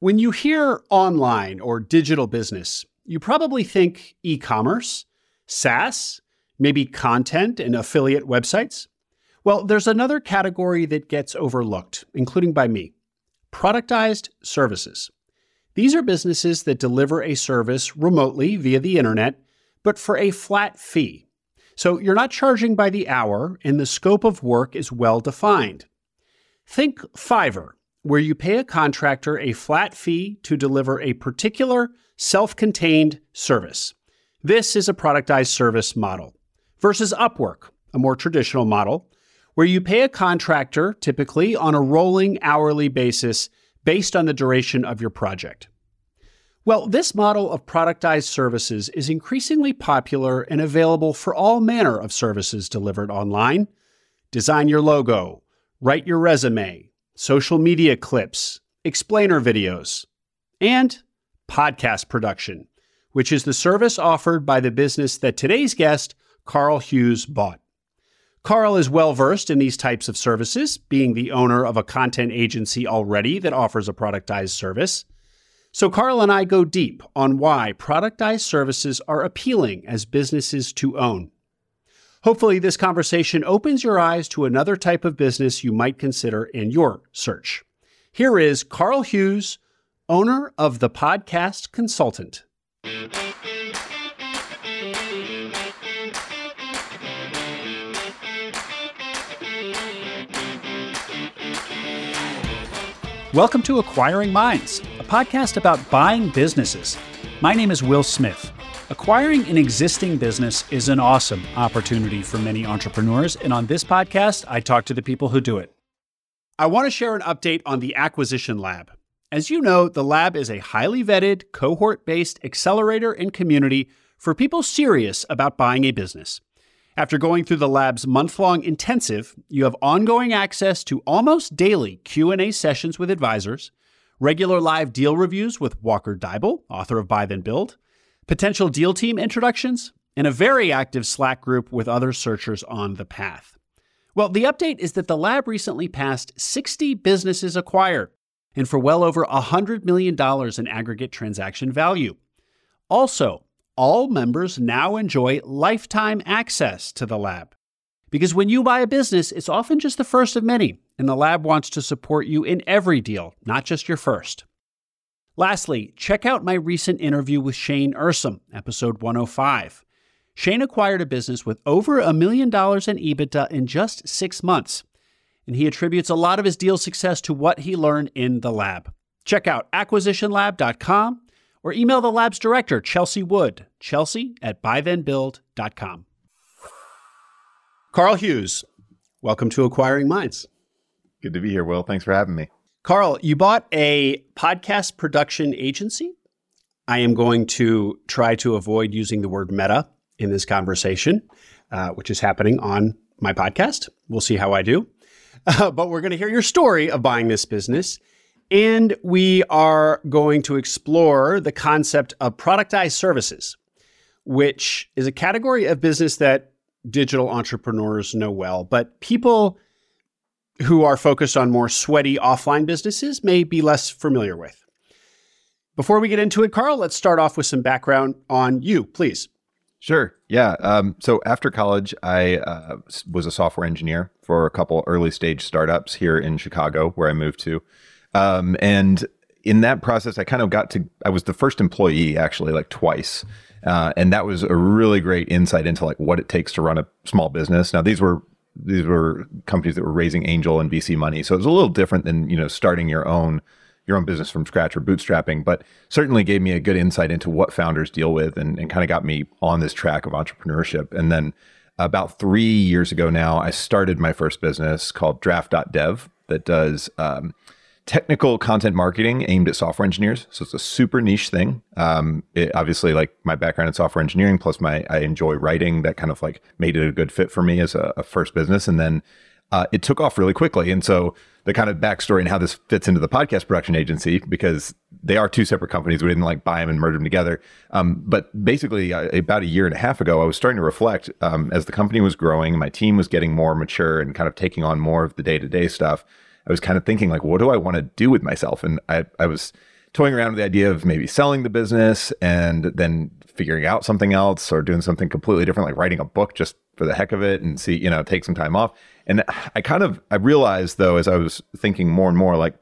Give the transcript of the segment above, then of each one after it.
When you hear online or digital business, you probably think e commerce, SaaS, maybe content and affiliate websites. Well, there's another category that gets overlooked, including by me productized services. These are businesses that deliver a service remotely via the internet, but for a flat fee. So you're not charging by the hour, and the scope of work is well defined. Think Fiverr where you pay a contractor a flat fee to deliver a particular self contained service. This is a productized service model versus Upwork, a more traditional model, where you pay a contractor typically on a rolling hourly basis based on the duration of your project. Well, this model of productized services is increasingly popular and available for all manner of services delivered online. Design your logo, write your resume, social media clips, explainer videos, and podcast production, which is the service offered by the business that today's guest, Karl Hughes, bought. Karl is well versed in these types of services, being the owner of a content agency already that offers a productized service. So, Karl and I go deep on why productized services are appealing as businesses to own. Hopefully, this conversation opens your eyes to another type of business you might consider in your search. Here is Karl Hughes, owner of the Podcast Consultant. Welcome to Acquiring Minds, a podcast about buying businesses. My name is Will Smith. Acquiring an existing business is an awesome opportunity for many entrepreneurs. And on this podcast, I talk to the people who do it. I want to share an update on the Acquisition Lab. As you know, the lab is a highly vetted, cohort based accelerator and community for people serious about buying a business. After going through the lab's month-long intensive, you have ongoing access to almost daily Q&A sessions with advisors, regular live deal reviews with Walker Deibel, author of Buy Then Build, potential deal team introductions, and a very active Slack group with other searchers on the path. Well, the update is that the lab recently passed 60 businesses acquired and for well over $100 million in aggregate transaction value. Also, all members now enjoy lifetime access to the lab. Because when you buy a business, it's often just the first of many, and the lab wants to support you in every deal, not just your first. Lastly, check out my recent interview with Shane Ursum, episode 105. Shane acquired a business with over a million dollars in EBITDA in just six months, and he attributes a lot of his deal success to what he learned in the lab. Check out acquisitionlab.com or email the lab's director, Chelsea Wood, chelsea at buythenbuild.com. Karl Hughes, welcome to Acquiring Minds. Good to be here, Will. Thanks for having me. Karl, you bought a podcast production agency. I am going to try to avoid using the word meta in this conversation, uh, which is happening on my podcast. We'll see how I do. Uh, but we're going to hear your story of buying this business. And we are going to explore the concept of productized services, which is a category of business that digital entrepreneurs know well. But people who are focused on more sweaty offline businesses may be less familiar with. Before we get into it, Karl, let's start off with some background on you, please. Sure. Yeah. Um, so after college, I uh, was a software engineer for a couple early stage startups here in Chicago, where I moved to. Um, and in that process, I kind of got to, I was the first employee actually, like twice. Uh, and that was a really great insight into like what it takes to run a small business. Now, these were these were companies that were raising angel and VC money. So it was a little different than, you know, starting your own your own business from scratch or bootstrapping, but certainly gave me a good insight into what founders deal with and, and kind of got me on this track of entrepreneurship. And then about three years ago now, I started my first business called draft.dev that does um, technical content marketing aimed at software engineers. So it's a super niche thing. Um, it, obviously, like my background in software engineering, plus my I enjoy writing. That kind of like made it a good fit for me as a, a first business. And then uh, it took off really quickly. And so the kind of backstory and how this fits into the podcast production agency because they are two separate companies. We didn't like buy them and merge them together. Um, but basically, uh, about a year and a half ago, I was starting to reflect um, as the company was growing, my team was getting more mature and kind of taking on more of the day to day stuff. I was kind of thinking like, what do I want to do with myself? And I, I was toying around with the idea of maybe selling the business and then figuring out something else or doing something completely different, like writing a book just for the heck of it and see, you know, take some time off. And I kind of I realized though, as I was thinking more and more, like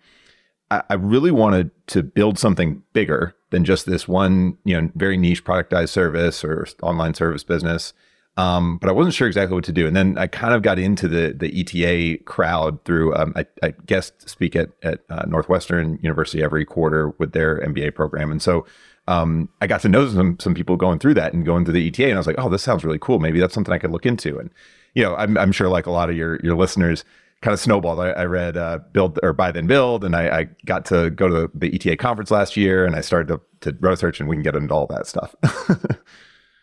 I, I really wanted to build something bigger than just this one, you know, very niche productized service or online service business. Um, but I wasn't sure exactly what to do. And then I kind of got into the the ETA crowd through um, I, I, guest speak at at uh, Northwestern University every quarter with their MBA program, and so um, I got to know some some people going through that and going through the ETA, and I was like, oh, this sounds really cool. Maybe that's something I could look into. And you know, I'm, I'm sure like a lot of your your listeners, kind of snowballed. I, I read uh, Build or Buy Then Build, and I, I, got to go to the, the ETA conference last year, and I started to, to research, and we can get into all that stuff.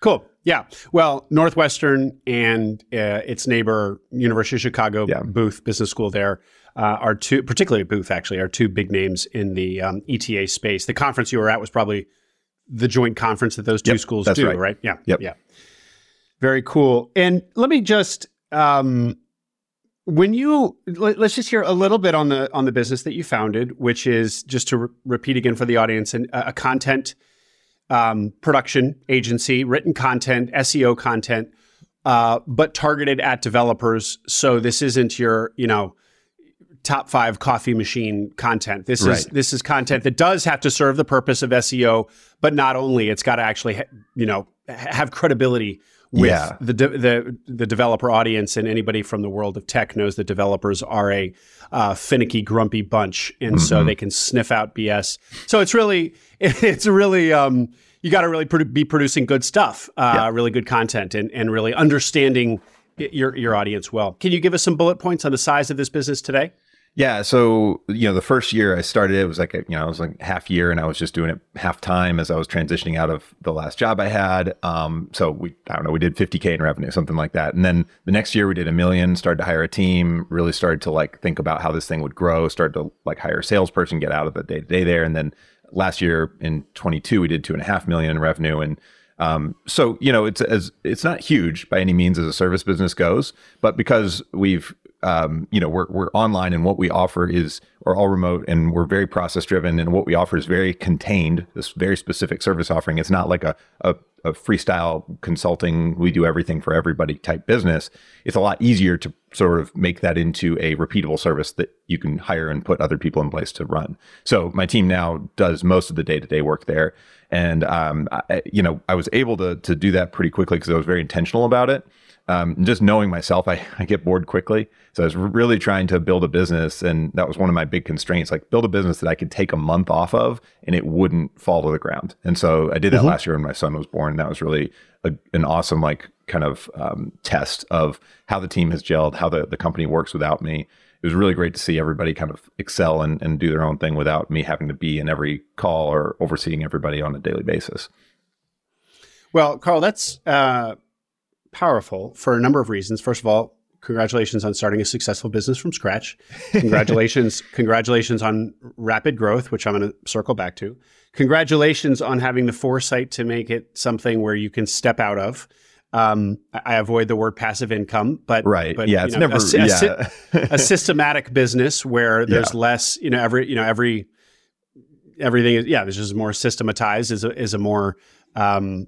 Cool. Yeah. Well, Northwestern and uh, its neighbor, University of Chicago, yeah. Booth Business School, there uh, are two, particularly Booth, actually, are two big names in the um, ETA space. The conference you were at was probably the joint conference that those two yep, schools do, right. right? Yeah. Yep. Yeah. Very cool. And let me just, um, when you let, us just hear a little bit on the on the business that you founded, which is just to re- repeat again for the audience, and a content um, production agency, written content, SEO content, uh, but targeted at developers. So this isn't your, you know, top five coffee machine content. This right. is this is content that does have to serve the purpose of SEO, but not only. It's got to actually, ha- you know, have credibility with yeah. the, de- the the developer audience and anybody from the world of tech knows that developers are a uh, finicky, grumpy bunch, and mm-hmm. so they can sniff out BS. So it's really it's really um, you got to really be producing good stuff, uh, yeah. really good content, and and really understanding your your audience well. Can you give us some bullet points on the size of this business today? Yeah. So, you know, the first year I started, it was like, a, you know, I was like half year and I was just doing it half time as I was transitioning out of the last job I had. Um, so we, I don't know, we did 50K in revenue, something like that. And then the next year we did a million, started to hire a team, really started to like think about how this thing would grow, started to like hire a salesperson, get out of the day to day there. And then last year in 22, we did two and a half million in revenue. And um, so you know, it's as it's not huge by any means as a service business goes, but because we've um, you know we're we're online and what we offer is we're all remote and we're very process driven and what we offer is very contained. This very specific service offering. It's not like a, a a freestyle consulting, we do everything for everybody type business, it's a lot easier to sort of make that into a repeatable service that you can hire and put other people in place to run. So my team now does most of the day to day work there. And, um, I, you know, I was able to, to do that pretty quickly because I was very intentional about it um, just knowing myself, I, I get bored quickly. So I was really trying to build a business. And that was one of my big constraints, like build a business that I could take a month off of and it wouldn't fall to the ground. And so I did that mm-hmm. last year when my son was born. And That was really a, an awesome, like kind of um, test of how the team has gelled, how the, the company works without me. It was really great to see everybody kind of excel and, and do their own thing without me having to be in every call or overseeing everybody on a daily basis. Well, Karl, that's uh, powerful for a number of reasons. First of all, congratulations on starting a successful business from scratch. Congratulations, congratulations on rapid growth, which I'm going to circle back to. Congratulations on having the foresight to make it something where you can step out of. Um, I avoid the word passive income, but right, but, yeah, it's know, never a, yeah. a, a, systematic business where there's yeah. less, you know, every you know every everything is yeah, there's just more systematized is a, is a more um,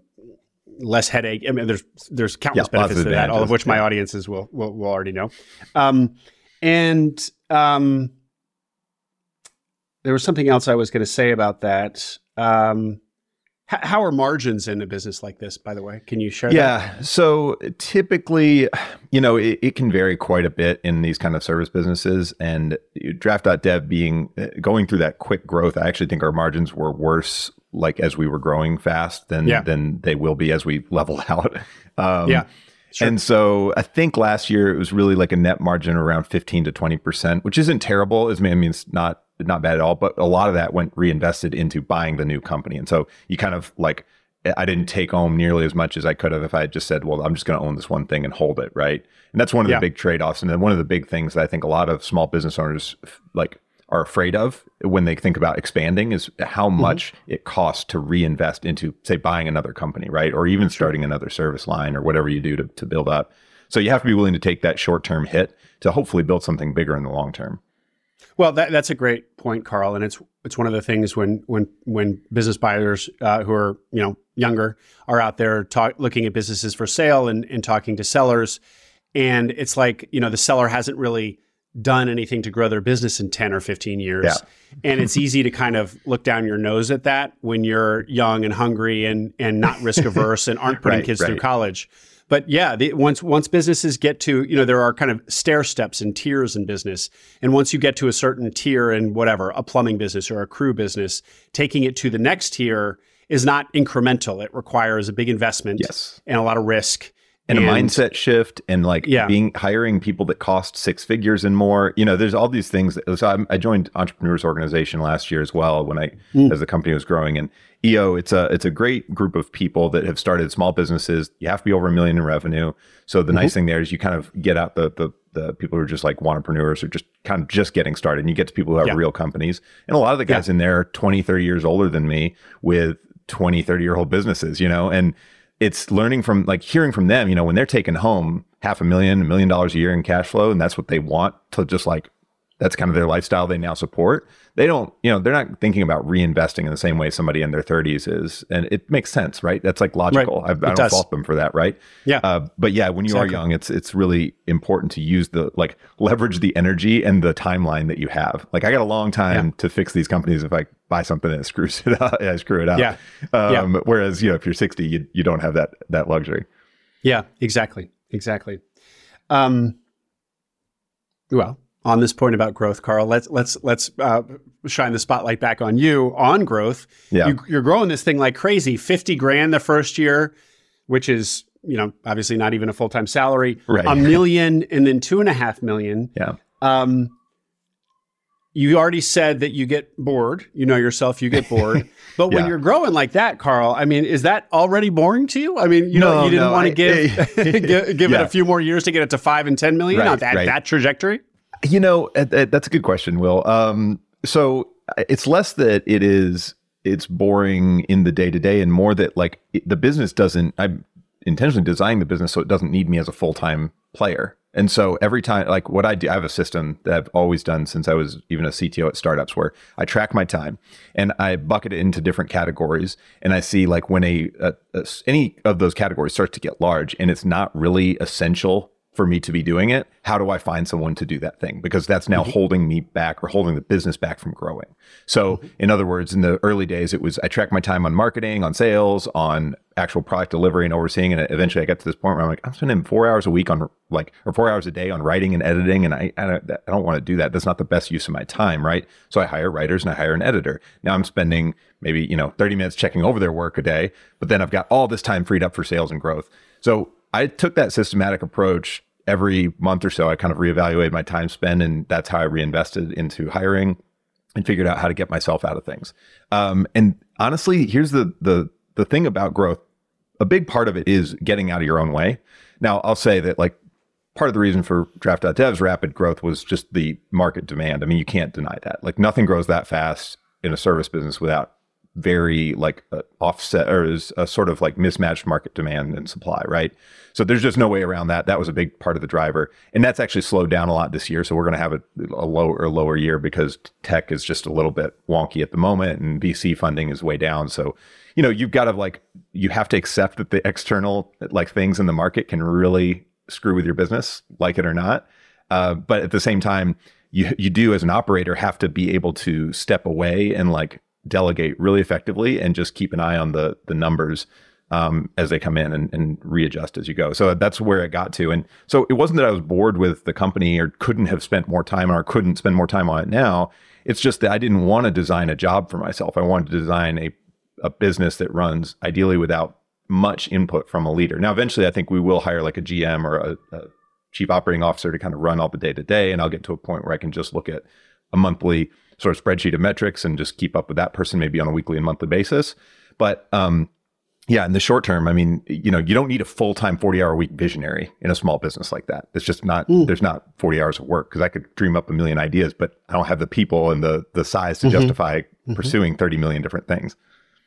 less headache. I mean, there's there's countless yeah, benefits to that, all of which my audiences will, will will already know. Um, and um, there was something else I was going to say about that. Um, how are margins in a business like this, by the way? Can you share yeah, that? so typically, you know, it, it, can vary quite a bit in these kind of service businesses. And draft.dev being uh, going through that quick growth, I actually think our margins were worse like as we were growing fast than yeah. than they will be as we level out. Um, yeah. Sure. And so I think last year it was really like a net margin around 15 to 20%, which isn't terrible. As I mean, it's not not bad at all, but a lot of that went reinvested into buying the new company. And so you kind of like I didn't take home nearly as much as I could have if I had just said, well, I'm just going to own this one thing and hold it, right? And that's one of yeah. the big trade-offs and then one of the big things that I think a lot of small business owners like are afraid of when they think about expanding is how mm-hmm. much mm-hmm. it costs to reinvest into, say, buying another company, right? Or even starting another service line or whatever you do to, to build up. So you have to be willing to take that short term hit to hopefully build something bigger in the long term. Well, that, that's a great point, Karl, and it's it's one of the things when when when business buyers uh, who are you know younger are out there talk, looking at businesses for sale and, and talking to sellers, and it's like you know the seller hasn't really done anything to grow their business in 10 or 15 years. Yeah. and it's easy to kind of look down your nose at that when you're young and hungry and and not risk averse and aren't putting Right, kids right. through college. But yeah, the, once once businesses get to, you know, there are kind of stair steps and tiers in business. And once you get to a certain tier in whatever, a plumbing business or a crew business, taking it to the next tier is not incremental. It requires a big investment Yes. and a lot of risk. And, a mindset shift and like Yeah. being hiring people that cost six figures and more. You know there's all these things. That, so I'm, i joined entrepreneurs organization last year as well when i Mm. as the company was growing. And eo it's a it's a great group of people that have started small businesses. You have to be over a million in revenue. So the Mm-hmm. nice thing there is you kind of get out the the the people who are just like entrepreneurs or just kind of just getting started. And you get to people who have Yeah. real companies. And a lot of the guys in there are 20 30 years older than me with 20 30 year old businesses you know? And it's learning from like hearing from them, you know, when they're taking home half a million, a million dollars a year in cash flow, and that's what they want to just like that's kind of their lifestyle they now support. They don't, you know, they're not thinking about reinvesting in the same way somebody in their 30s is. And it makes sense, right? That's like logical. I, I don't does. fault them for that, right? Yeah. Uh, but yeah, when you Exactly. are young, it's it's really important to use the like leverage the energy and the timeline that you have. Like I got a long time to fix these companies if I buy something and it screws it up, I screw it up. Yeah. Um, Whereas you know if you're 60, you you don't have that that luxury. Yeah, exactly. Exactly. Um, well, on this point about growth, Karl, let's let's let's uh, shine the spotlight back on you on growth. Yeah. You, you're growing this thing like crazy. Fifty grand the first year, which is you know obviously not even a full time salary. Right. A million and then two and a half million. Yeah. Um, you already said that you get bored. You know yourself, you get bored. But when you're growing like that, Karl, I mean, is that already boring to you? I mean, you know, you didn't no, want to give give, give it a few more years to get it to five and ten million Right, on that, right. that trajectory. You know, uh, uh, that's a good question, Will. Um, so uh, it's less that it is it's boring in the day to day, and more that like the business doesn't. I'm intentionally designing the business so it doesn't need me as a full time player. And so every time, like what I do, I have a system that I've always done since I was even a CTO at startups where I track my time and I bucket it into different categories. And I see like when a any of those categories starts to get large and it's not really essential for me to be doing it, how do I find someone to do that thing? Because that's now mm-hmm. holding me back or holding the business back from growing. So, mm-hmm. in other words, in the early days, it was I tracked my time on marketing, on sales, on actual product delivery and overseeing. And eventually I got to this point where I'm like, I'm spending four hours a week on like, or four hours a day on writing and editing. And I, I, don't, I don't want to do that. That's not the best use of my time, right? So I hire writers and I hire an editor. Now I'm spending maybe, you know, 30 minutes checking over their work a day, but then I've got all this time freed up for sales and growth. So I took that systematic approach every month or so. I kind of reevaluated my time spent, and that's how I reinvested into hiring and figured out how to get myself out of things. Um, and honestly, here's the the the thing about growth. A big part of it is getting out of your own way. Now, I'll say that like part of the reason for Draft.dev's rapid growth was just the market demand. I mean, you can't deny that. Like nothing grows that fast in a service business without very like uh, offset or is a sort of like mismatched market demand and supply, right? So there's just no way around that. That was a big part of the driver, and that's actually slowed down a lot this year. So we're going to have a, a lower lower year because tech is just a little bit wonky at the moment, and VC funding is way down. So you know you've got to like you have to accept that the external like things in the market can really screw with your business, like it or not. Uh, but at the same time, you you do as an operator have to be able to step away and like delegate really effectively and just keep an eye on the the numbers um, as they come in and, and readjust as you go. So that's where it got to. And so it wasn't that I was bored with the company or couldn't have spent more time or couldn't spend more time on it now. It's just that I didn't want to design a job for myself. I wanted to design a a business that runs ideally without much input from a leader. Now, eventually, I think we will hire like a GM or a, a chief operating officer to kind of run all the day to day, and I'll get to a point where I can just look at a monthly sort of spreadsheet of metrics and just keep up with that person, maybe on a weekly and monthly basis. But um, yeah, in the short term, I mean, you know, you don't need a full time forty hour week visionary in a small business like that. It's just not. Mm. There's not forty hours of work because I could dream up a million ideas, but I don't have the people and the the size to mm-hmm. justify mm-hmm. pursuing thirty million different things.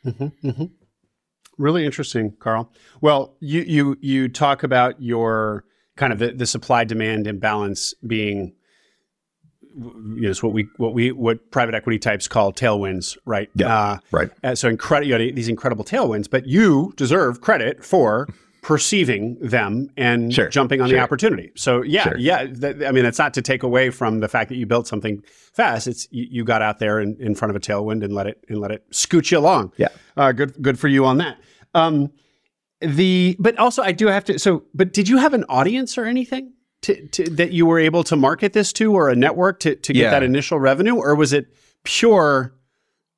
Mm-hmm. Really interesting, Karl. Well, you you you talk about your kind of the, the supply demand imbalance being it's what we what we what private equity types call tailwinds, right? Yeah, uh, right. Uh, so incredible, you know, these incredible tailwinds, but you deserve credit for perceiving them and sure, jumping on sure. the opportunity. So yeah, sure. yeah. Th- I mean, it's not to take away from the fact that you built something fast. It's you, you got out there in, in, front of a tailwind and let it and let it scoot you along. Yeah, uh, good good for you on that. Um, the but also I do have to. So, but did you have an audience or anything? To, to, that you were able to market this to or a network to, to get yeah. that initial revenue or was it pure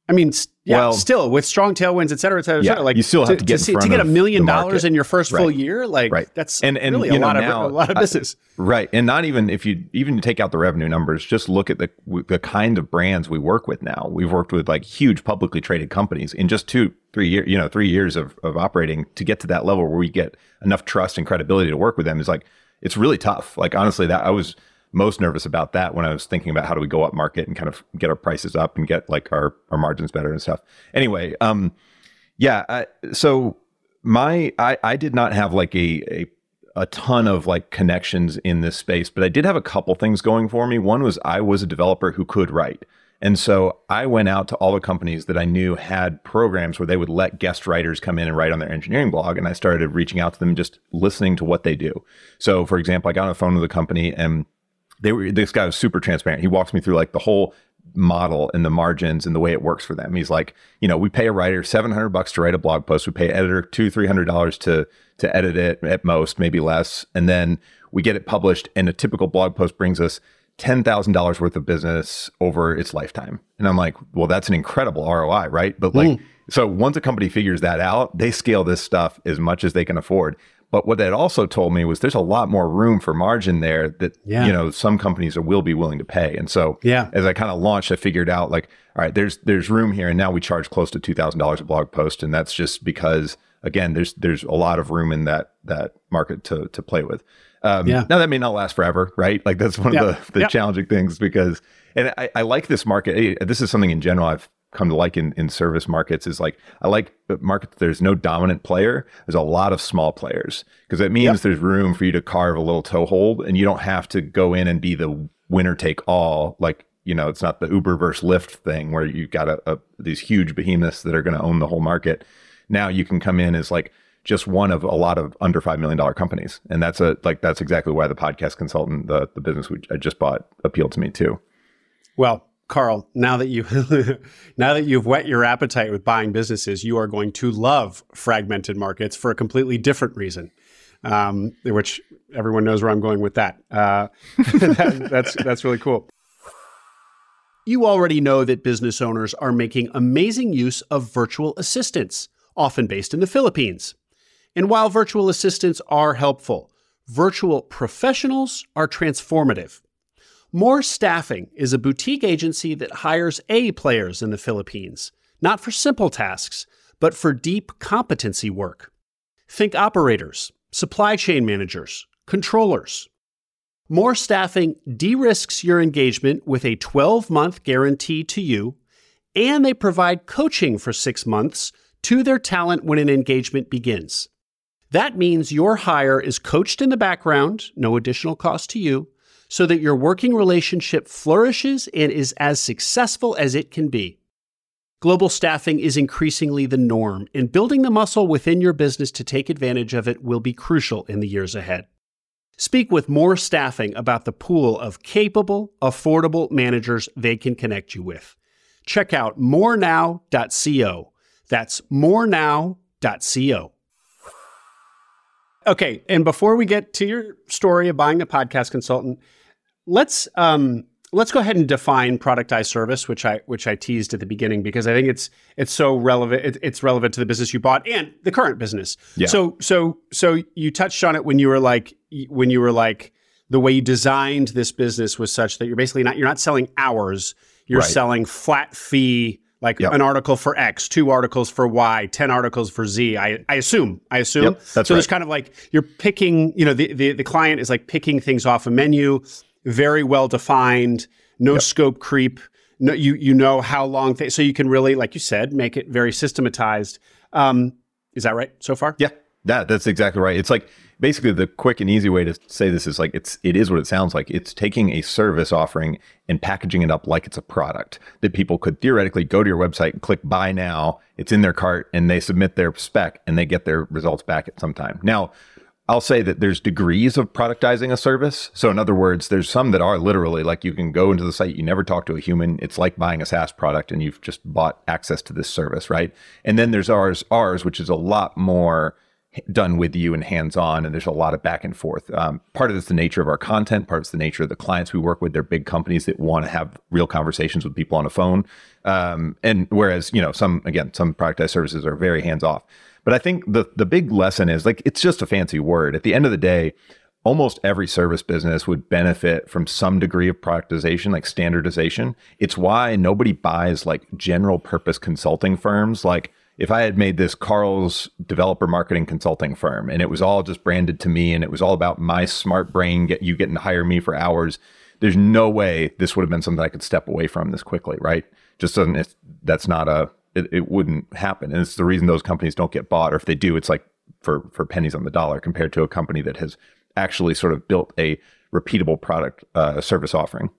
I mean, yeah, well, still with strong tailwinds, et cetera, et cetera, et cetera. Like you still have to, get to, to get a million dollars in your first full year. Like right. that's and, and really a know, lot now, of a lot of business. I, right, and not even if you even take out the revenue numbers, just look at the the kind of brands we work with now. We've worked with like huge publicly traded companies in just two, three years. You know, three years of of operating to get to that level where we get enough trust and credibility to work with them is like it's really tough. Like honestly, that I was most nervous about that when I was thinking about how do we go up market and kind of get our prices up and get like our our margins better and stuff. Anyway, um, yeah. I, so my I I did not have like a a a ton of like connections in this space, but I did have a couple things going for me. One was I was a developer who could write. And so I went out to all the companies that I knew had programs where they would let guest writers come in and write on their engineering blog. And I started reaching out to them, just listening to what they do. So, for example, I got on the phone with a company and they were this guy was super transparent. He walks me through like the whole model and the margins and the way it works for them. He's like, you know, we pay a writer 700 bucks to write a blog post. We pay editor two, $300 to, to edit it at most, maybe less. And then we get it published and a typical blog post brings us $10,000 worth of business over its lifetime. And I'm like, well, that's an incredible ROI, right? But like, mm. so once a company figures that out, they scale this stuff as much as they can afford. But what that also told me was there's a lot more room for margin there that yeah. you know some companies will be willing to pay. And so yeah. as I kind of launched, I figured out like, all right, there's there's room here, and now we charge close to two thousand dollars a blog post, and that's just because again, there's there's a lot of room in that that market to to play with. Um, yeah. Now that may not last forever, right? Like that's one of the, the challenging things because, and I, I like this market. This is something in general I've come to like in, in service markets is like I like markets there's no dominant player. There's a lot of small players because it means yep. there's room for you to carve a little toehold and you don't have to go in and be the winner take all. Like you know, it's not the Uber versus Lyft thing where you've got a, a these huge behemoths that are going to own the whole market. Now you can come in as like just one of a lot of under five million dollar companies, and that's a like that's exactly why the podcast consultant, the the business we I just bought, appealed to me too. Well, Karl, now that you now that you've whet your appetite with buying businesses, you are going to love fragmented markets for a completely different reason. Um, which everyone knows where I'm going with that. Uh, that that's that's really cool. You already know that business owners are making amazing use of virtual assistants, often based in the Philippines. And while virtual assistants are helpful, virtual professionals are transformative. More Staffing is a boutique agency that hires A players in the Philippines, not for simple tasks, but for deep competency work. Think operators, supply chain managers, controllers. More Staffing de risks your engagement with a 12 month guarantee to you, and they provide coaching for six months to their talent when an engagement begins. That means your hire is coached in the background, no additional cost to you so that your working relationship flourishes and is as successful as it can be. Global staffing is increasingly the norm, and building the muscle within your business to take advantage of it will be crucial in the years ahead. Speak with more staffing about the pool of capable, affordable managers they can connect you with. Check out morenow.co. That's morenow.co. Okay, and before we get to your story of buying a podcast consultant, let's um, let's go ahead and define productized service, which I which I teased at the beginning because I think it's it's so relevant. It, it's relevant to the business you bought and the current business. Yeah. So so so you touched on it when you were like when you were like the way you designed this business was such that you're basically not you're not selling hours. You're right. selling flat fee like yep. an article for X, two articles for Y, 10 articles for Z. I, I assume. I assume. Yep, that's so right. there's kind of like you're picking, you know, the, the, the client is like picking things off a menu very well defined, no yep. scope creep. No, you you know how long, th- so you can really, like you said, make it very systematized. Um, is that right so far? Yeah, That that's exactly right. It's like basically the quick and easy way to say this is like it's it is what it sounds like. It's taking a service offering and packaging it up like it's a product that people could theoretically go to your website and click buy now. It's in their cart and they submit their spec and they get their results back at some time. Now, I'll say that there's degrees of productizing a service. So in other words, there's some that are literally like you can go into the site, you never talk to a human. It's like buying a SaaS product and you've just bought access to this service, right? And then there's ours, ours, which is a lot more done with you and hands on, and there's a lot of back and forth. Um, part of it's the nature of our content, part of it's the nature of the clients we work with. They're big companies that want to have real conversations with people on a phone. Um, and whereas, you know, some, again, some productized services are very hands off. But I think the, the big lesson is like, it's just a fancy word. At the end of the day, almost every service business would benefit from some degree of productization, like standardization. It's why nobody buys like general purpose consulting firms like, if I had made this Karl's developer marketing consulting firm and it was all just branded to me and it was all about my smart brain, get you getting to hire me for hours, there's no way this would have been something I could step away from this quickly, right? Just doesn't, that's not a, it, it wouldn't happen. And it's the reason those companies don't get bought. Or if they do, it's like for, for pennies on the dollar compared to a company that has actually sort of built a repeatable product uh, service offering.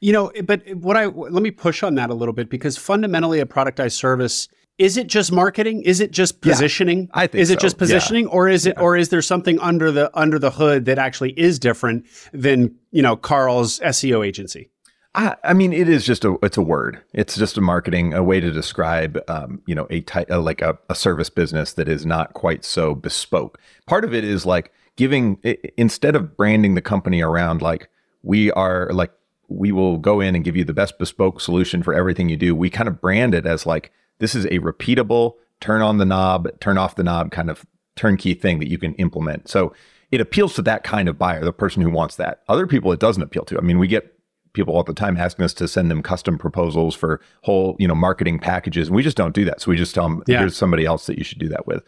You know, but what I let me push on that a little bit because fundamentally a productized service is it just marketing? Is it just positioning? Yeah, I think is it so. just positioning, yeah. or is it, yeah. or is there something under the under the hood that actually is different than you know Karl's SEO agency? I, I mean, it is just a it's a word. It's just a marketing a way to describe um, you know a type uh, like a, a service business that is not quite so bespoke. Part of it is like giving instead of branding the company around like we are like we will go in and give you the best bespoke solution for everything you do. We kind of brand it as like this is a repeatable turn on the knob, turn off the knob kind of turnkey thing that you can implement. So it appeals to that kind of buyer, the person who wants that. Other people it doesn't appeal to. I mean, we get people all the time asking us to send them custom proposals for whole, you know, marketing packages. And we just don't do that. So we just tell them, yeah. here's somebody else that you should do that with.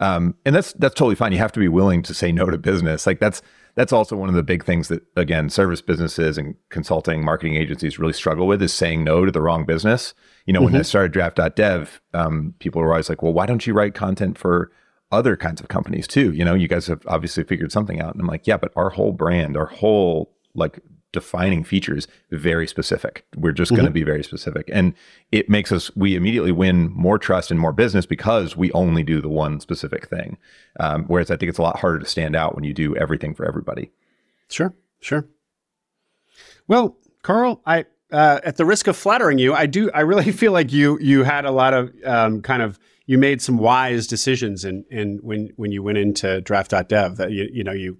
Um, and that's that's totally fine. You have to be willing to say no to business. Like that's that's also one of the big things that again service businesses and consulting marketing agencies really struggle with is saying no to the wrong business you know, mm-hmm. when I started draft.dev, um, people were always like, well, why don't you write content for other kinds of companies too? You know, you guys have obviously figured something out. And I'm like, yeah, but our whole brand, our whole like defining features very specific. We're just mm-hmm. going to be very specific. And it makes us, we immediately win more trust and more business because we only do the one specific thing. Um, whereas I think it's a lot harder to stand out when you do everything for everybody. Sure, sure. Well, Karl, I, uh, at the risk of flattering you, I do. I really feel like you you had a lot of um, kind of you made some wise decisions in in when when you went into draft.dev that you you know you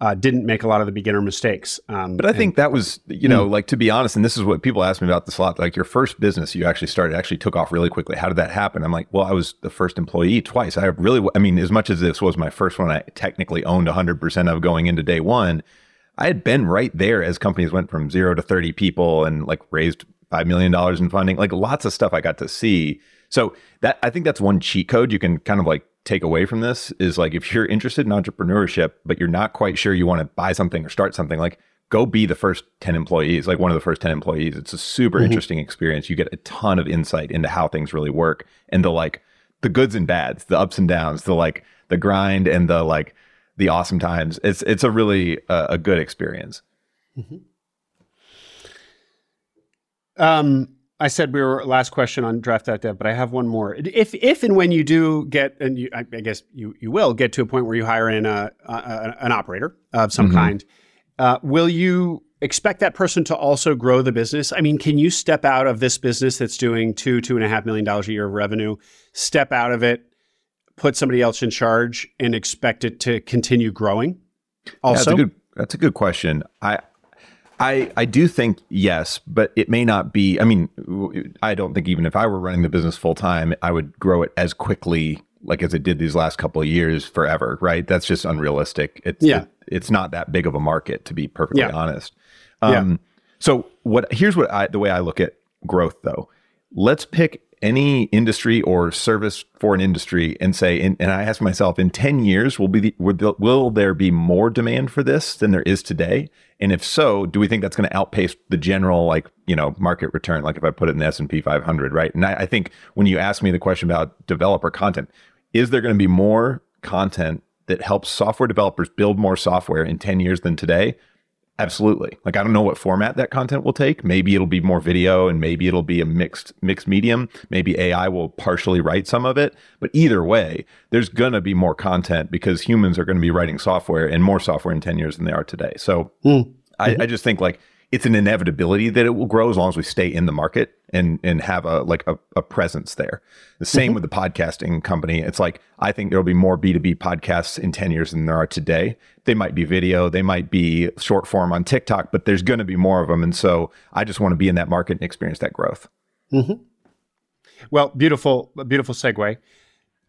uh, didn't make a lot of the beginner mistakes. Um, but I think that was, you know, mm. like to be honest, and this is what people ask me about this a lot. Like your first business you actually started actually took off really quickly. How did that happen? I'm like, well, I was the first employee twice. I really, I mean, as much as this was my first one, I technically owned 100% of going into day one. I had been right there as companies went from zero to 30 people and like raised $5 million in funding, like lots of stuff I got to see. So that I think that's one cheat code you can kind of like take away from this is like if you're interested in entrepreneurship, but you're not quite sure you want to buy something or start something, like go be the first 10 employees, like one of the first 10 employees. It's a super mm-hmm. interesting experience. You get a ton of insight into how things really work and the like the goods and bads, the ups and downs, the like the grind and the like the awesome times. It's it's a really uh, a good experience. Mm-hmm. Um, I said we were last question on draft.dev, but I have one more. If if and when you do get, and you, I, I, guess you you will get to a point where you hire in a, a an operator of some mm-hmm. kind, uh, will you expect that person to also grow the business? I mean, can you step out of this business that's doing two two and a half million dollars a year of revenue, step out of it, put somebody else in charge and expect it to continue growing? Also, that's, a good, that's a good question. I I I do think yes, but it may not be. I mean, I don't think even if I were running the business full time, I would grow it as quickly like as it did these last couple of years forever. Right? That's just unrealistic. It's yeah. It, it's not that big of a market to be perfectly yeah. honest. Um, yeah. So what? Here's what I the way I look at growth though. Let's pick any industry or service for an industry and say, and, and I ask myself, in 10 years, will, be the, will, will there be more demand for this than there is today? And if so, do we think that's going to outpace the general, like, you know, market return? Like if I put it in the S&P 500, right? And I, I think when you ask me the question about developer content, is there going to be more content that helps software developers build more software in 10 years than today, absolutely. Like I don't know what format that content will take. Maybe it'll be more video and maybe it'll be a mixed mixed medium. Maybe AI will partially write some of it, but either way, there's going to be more content because humans are going to be writing software and more software in 10 years than they are today. So mm. I, I just think like it's an inevitability that it will grow as long as we stay in the market and and have a like a, a presence there. The same mm-hmm. with the podcasting company. It's like I think there'll be more B2B podcasts in 10 years than there are today. They might be video, they might be short form on TikTok, but there's going to be more of them and so I just want to be in that market and experience that growth. Mm-hmm. Well, beautiful beautiful segue.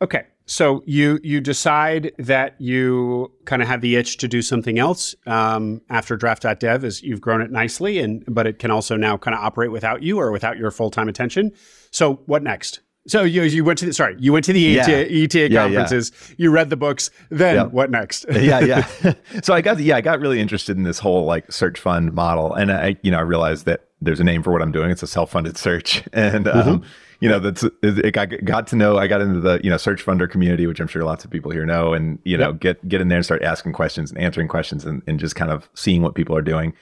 Okay. So you you decide that you kind of have the itch to do something else um, after draft.dev as you've grown it nicely and but it can also now kind of operate without you or without your full-time attention. So what next? So you you went to the sorry you went to the yeah. ETA, ETA yeah, conferences. Yeah. You read the books. Then what next? yeah, yeah. so I got yeah I got really interested in this whole like search fund model, and I you know I realized that there's a name for what I'm doing. It's a self funded search, and um, mm-hmm you know, that's it got, got to know. I got into the you know search funder community, which I'm sure lots of people here know, and you know, yep. get get in there and start asking questions and answering questions and, and just kind of seeing what people are doing.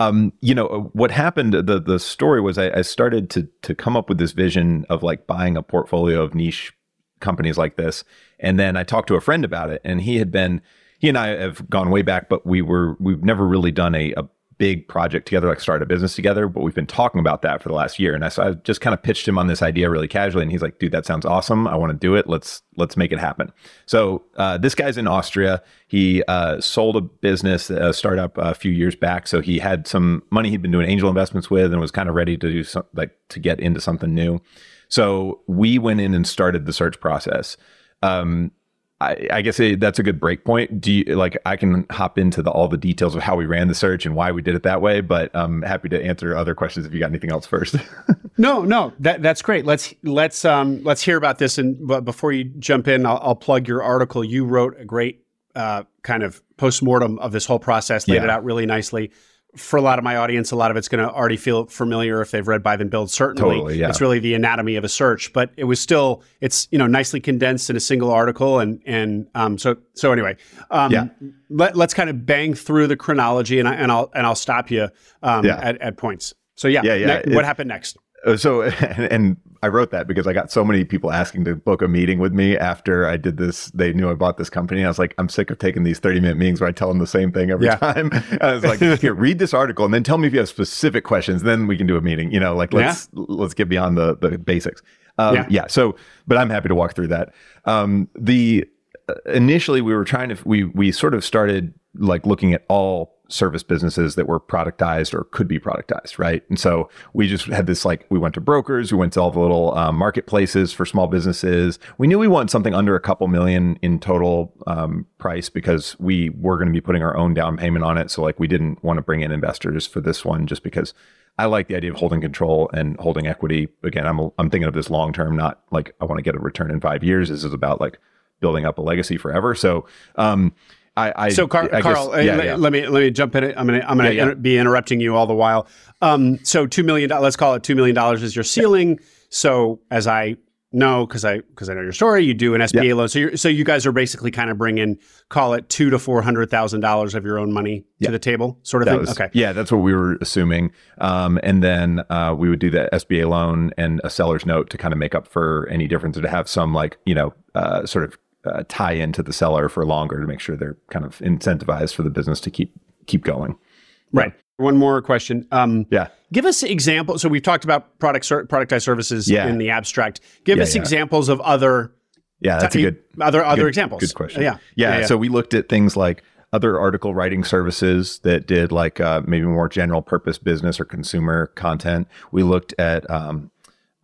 Um, you know, what happened? The the story was I, I started to to come up with this vision of like buying a portfolio of niche companies like this, and then I talked to a friend about it, and he had been he and I have gone way back, but we were we've never really done a, a big project together, like start a business together. But we've been talking about that for the last year. And I, so I just kind of pitched him on this idea really casually. And he's like, dude, that sounds awesome. I want to do it. Let's, let's make it happen. So uh, this guy's in Austria. He uh, sold a business, a startup a few years back. So he had some money he'd been doing angel investments with and was kind of ready to do some, like to get into something new. So we went in and started the search process. Um, I, I guess it, that's a good break point. Do you like I can hop into the, all the details of how we ran the search and why we did it that way, but I'm happy to answer other questions if you got anything else first. no, no, that that's great. Let's let's um let's hear about this. And but before you jump in, I'll, I'll plug your article. You wrote a great uh, kind of postmortem of this whole process, laid yeah. it out really nicely for a lot of my audience, a lot of it's going to already feel familiar if they've read Buy Then Build. Certainly, totally, yeah. it's really the anatomy of a search, but it was still it's you know nicely condensed in a single article, and and um, so so anyway, um, yeah. Let, us kind of bang through the chronology, and I and I'll and I'll stop you um, yeah. at, at points. So yeah, yeah, yeah. Ne- what happened next? Uh, so and I wrote that because I got so many people asking to book a meeting with me after I did this. They knew I bought this company. I was like, I'm sick of taking these 30 minute meetings where I tell them the same thing every yeah. time. I was like, here, read this article and then tell me if you have specific questions. Then we can do a meeting. You know, like let's yeah. let's get beyond the the basics. Um, yeah. yeah. So, but I'm happy to walk through that. Um, the uh, initially we were trying to we we sort of started like looking at all service businesses that were productized or could be productized, right? And so we just had this like we went to brokers, we went to all the little um, marketplaces for small businesses. We knew we want something under a couple million in total um, price because we were going to be putting our own down payment on it. So like we didn't want to bring in investors for this one just because I like the idea of holding control and holding equity. Again, I'm I'm thinking of this long term, not like I want to get a return in five years. This is about like building up a legacy forever. So um, I, I so Car- I Karl, guess, yeah, let, yeah. let, me let me jump in. I'm gonna I'm gonna yeah, inter- be interrupting you all the while. Um, so two million. Let's call it two million dollars is your ceiling. So as I know, because I because I know your story, you do an SBA loan. So you so you guys are basically kind of bringing call it two to four hundred thousand dollars of your own money to the table, sort of that thing. Was, okay, yeah, that's what we were assuming. Um, and then uh, we would do the SBA loan and a seller's note to kind of make up for any difference, or to have some like you know uh, sort of uh, tie into the seller for longer to make sure they're kind of incentivized for the business to keep keep going. Right. Yeah. One more question. Um, yeah. Give us examples. So we've talked about product productized services yeah. in the abstract. Give yeah, us examples of other. Yeah, that's t- a good other other good, examples. Good question. Yeah. yeah. So we looked at things like other article writing services that did like uh, maybe more general purpose business or consumer content. We looked at um,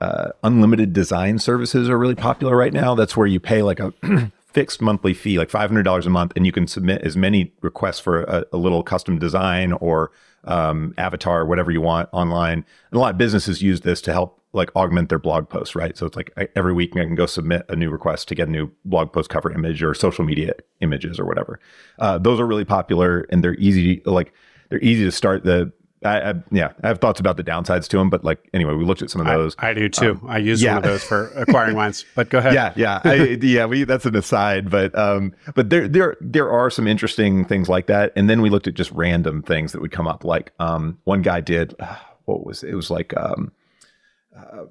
uh, unlimited design services are really popular right now. That's where you pay like a fixed monthly fee, like $500 a month, and you can submit as many requests for a, a little custom design or um, avatar, whatever you want online. And a lot of businesses use this to help like augment their blog posts, right? So it's like every week I can go submit a new request to get a new blog post cover image or social media images or whatever. Uh, those are really popular and they're easy, like they're easy to start. The I, I, yeah, I have thoughts about the downsides to them, but like anyway, we looked at some of those. I, I do too. Um, I use yeah. one of those for Acquiring Minds. But go ahead. Yeah, yeah, I, yeah. We that's an aside, but um, but there there there are some interesting things like that. And then we looked at just random things that would come up. Like um, one guy did, what was it? it was like um, uh,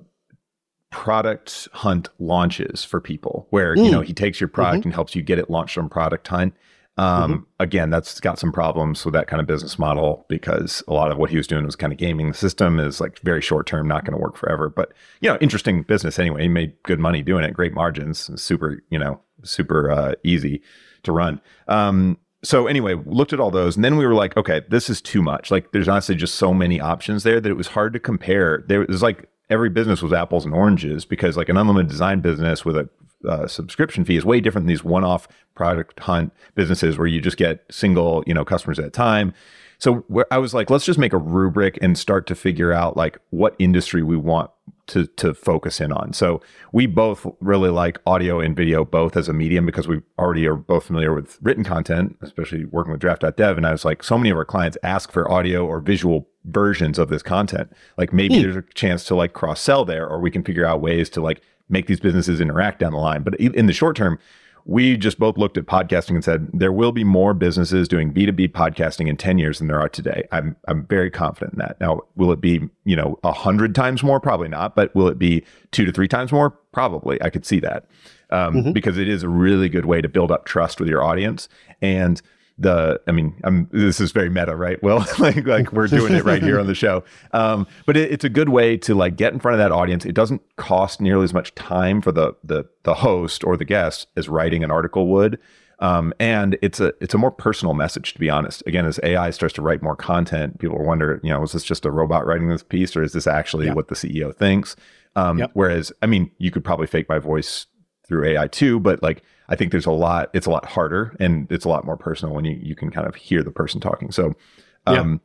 product hunt launches for people, where mm. you know he takes your product mm-hmm. and helps you get it launched on Product Hunt um, mm-hmm. Again, that's got some problems with that kind of business model because a lot of what he was doing was kind of gaming the system is like very short term, not going to work forever. But you know, interesting business anyway. He made good money doing it, great margins, super you know, super uh, easy to run. Um, so anyway, looked at all those, and then we were like, okay, this is too much. Like, there's honestly just so many options there that it was hard to compare. There was like every business was apples and oranges because like an unlimited design business with a uh, subscription fee is way different than these one-off product hunt businesses where you just get single, you know, customers at a time. So I was like, let's just make a rubric and start to figure out like what industry we want to to focus in on. So we both really like audio and video both as a medium because we already are both familiar with written content, especially working with draft.dev. And I was like, so many of our clients ask for audio or visual versions of this content. Like maybe mm. there's a chance to like cross sell there, or we can figure out ways to like make these businesses interact down the line. But in the short term, we just both looked at podcasting and said there will be more businesses doing B2B podcasting in 10 years than there are today. I'm I'm very confident in that. Now, will it be, you know, a hundred times more? Probably not, but will it be two to three times more? Probably. I could see that. Um, mm-hmm. because it is a really good way to build up trust with your audience. And the i mean I'm, this is very meta right? Well like like we're doing it right here on the show. Um, but it, it's a good way to like get in front of that audience. It doesn't cost nearly as much time for the the the host or the guest as writing an article would. Um, and it's a it's a more personal message to be honest. Again as ai starts to write more content people wonder you know is this just a robot writing this piece or is this actually yeah. what the ceo thinks? Um, yep. whereas i mean you could probably fake my voice through ai too but like I think there's a lot, it's a lot harder and it's a lot more personal when you, you can kind of hear the person talking. So, um,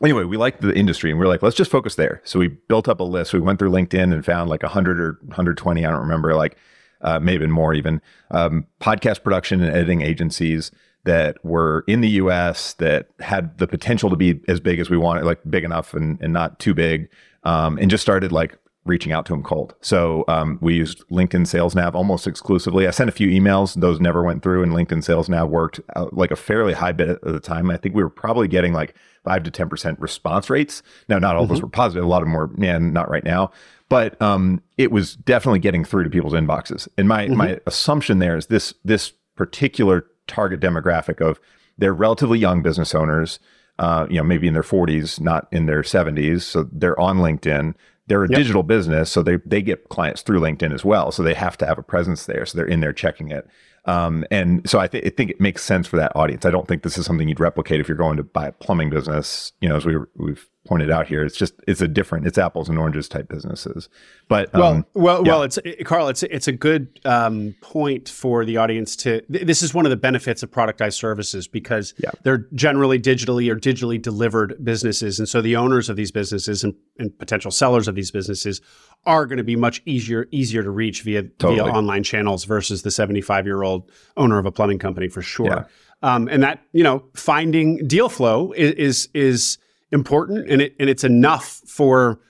yeah. anyway, we like the industry and we are like, let's just focus there. So we built up a list. We went through LinkedIn and found like a 100 or 120, I don't remember, like uh, maybe more even, um, podcast production and editing agencies that were in the US that had the potential to be as big as we wanted, like big enough and, and not too big. Um, and just started like reaching out to them cold. So um, we used LinkedIn Sales Nav almost exclusively. I sent a few emails; those never went through, and LinkedIn Sales Nav worked like a fairly high bit at the time. I think we were probably getting like five to ten percent response rates. Now, not all mm-hmm. of those were positive; a lot of them were, man, not right now. But um, it was definitely getting through to people's inboxes. And my mm-hmm. my assumption there is this this particular target demographic of they're relatively young business owners. Uh, you know, maybe in their 40s, not in their 70s. So they're on LinkedIn. They're a yep. digital business, so they they get clients through LinkedIn as well. So they have to have a presence there. So they're in there checking it. Um, and so I, th- I, think it makes sense for that audience. I don't think this is something you'd replicate if you're going to buy a plumbing business. You know, as we we've pointed out here, it's just it's a different it's apples and oranges type businesses. But well, um, well, yeah. well, it's it, Karl. It's it's a good um, point for the audience to. Th- this is one of the benefits of productized services because yeah. they're generally digitally or digitally delivered businesses, and so the owners of these businesses and, and potential sellers of these businesses are going to be much easier easier to reach via totally. via online channels versus the 75 year old owner of a plumbing company for sure. Yeah. Um, and that you know finding deal flow is is, is important and it and it's enough for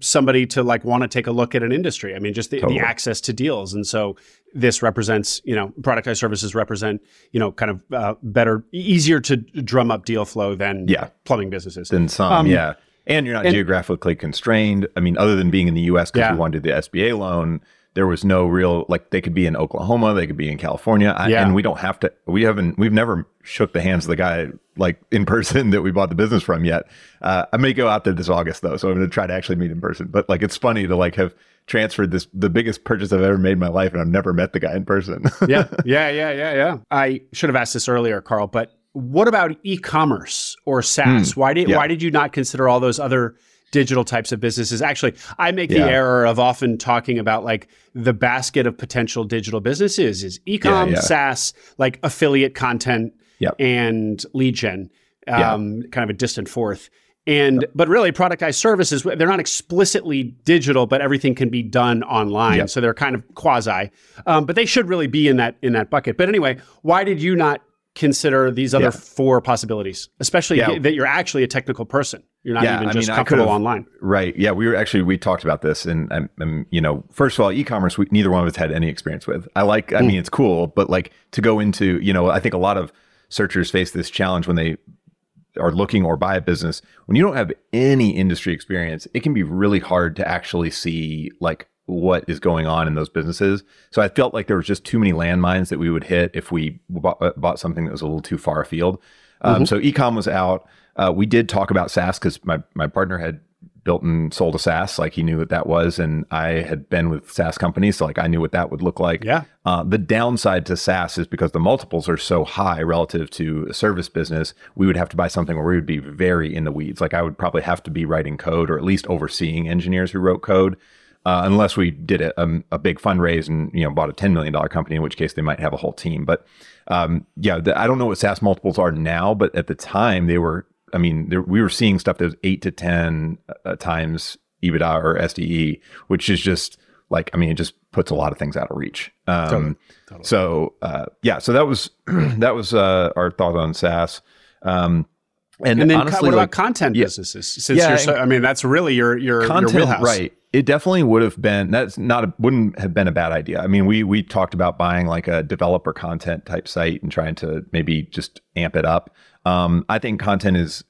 somebody to like want to take a look at an industry. I mean, just the, totally. the, access to deals. And so this represents, you know, productized services represent, you know, kind of uh, better, easier to drum up deal flow than yeah. plumbing businesses. Than some, um, yeah. And you're not and, geographically constrained. I mean, other than being in the U.S. because yeah. we wanted the SBA loan, there was no real like they could be in Oklahoma, they could be in California, yeah. and we don't have to. We haven't. We've never shook the hands of the guy like in person that we bought the business from yet. Uh, I may go out there this August though, so I'm going to try to actually meet in person. But like, it's funny to like have transferred this the biggest purchase I've ever made in my life, and I've never met the guy in person. yeah, yeah, yeah, yeah, yeah. I should have asked this earlier, Karl, but what about e-commerce or SaaS? Mm, why did yeah. why did you not consider all those other digital types of businesses. Actually, I make yeah. the error of often talking about like the basket of potential digital businesses is ecom, yeah. SaaS, like affiliate content, yep. and lead gen, um, kind of a distant fourth. And yep. but really, productized services they're not explicitly digital, but everything can be done online. Yep. So they're kind of quasi, um, but they should really be in that in that bucket. But anyway, why did you not consider these other four possibilities, especially that you're actually a technical person? You're not yeah, even just I mean, comfortable online. Right. Yeah. We were actually, we talked about this and, and, and you know, first of all, e-commerce, we, neither one of us had any experience with. I like, mm. I mean, it's cool, but like to go into, you know, I think a lot of searchers face this challenge when they are looking or buy a business. When you don't have any industry experience, it can be really hard to actually see like what is going on in those businesses. So I felt like there was just too many landmines that we would hit if we bought, uh, bought something that was a little too far afield. Um, mm-hmm. So ecom was out. Uh, we did talk about SaaS because my my partner had built and sold a SaaS, like he knew what that was, and I had been with SaaS companies, so like I knew what that would look like. Yeah. Uh, the downside to SaaS is because the multiples are so high relative to a service business, we would have to buy something where we would be very in the weeds. Like I would probably have to be writing code or at least overseeing engineers who wrote code uh, unless we did a, a, um, a, big fundraise and you know bought a ten million dollar company, in which case they might have a whole team. But um, yeah, the, I don't know what SaaS multiples are now, but at the time they were. I mean, there, we were seeing stuff that was eight to ten uh, times EBITDA or SDE, which is just like I mean, it just puts a lot of things out of reach. Um, totally. Totally. So uh, yeah, so that was that was uh, our thought on SaaS. Um, and, and then honestly, what about like, content yeah, businesses? Since yeah, you're so, I mean, that's really your your, content, your wheelhouse, right? It definitely would have been. That's not a, wouldn't have been a bad idea. I mean, we we talked about buying like a developer content type site and trying to maybe just amp it up. Um, I think content is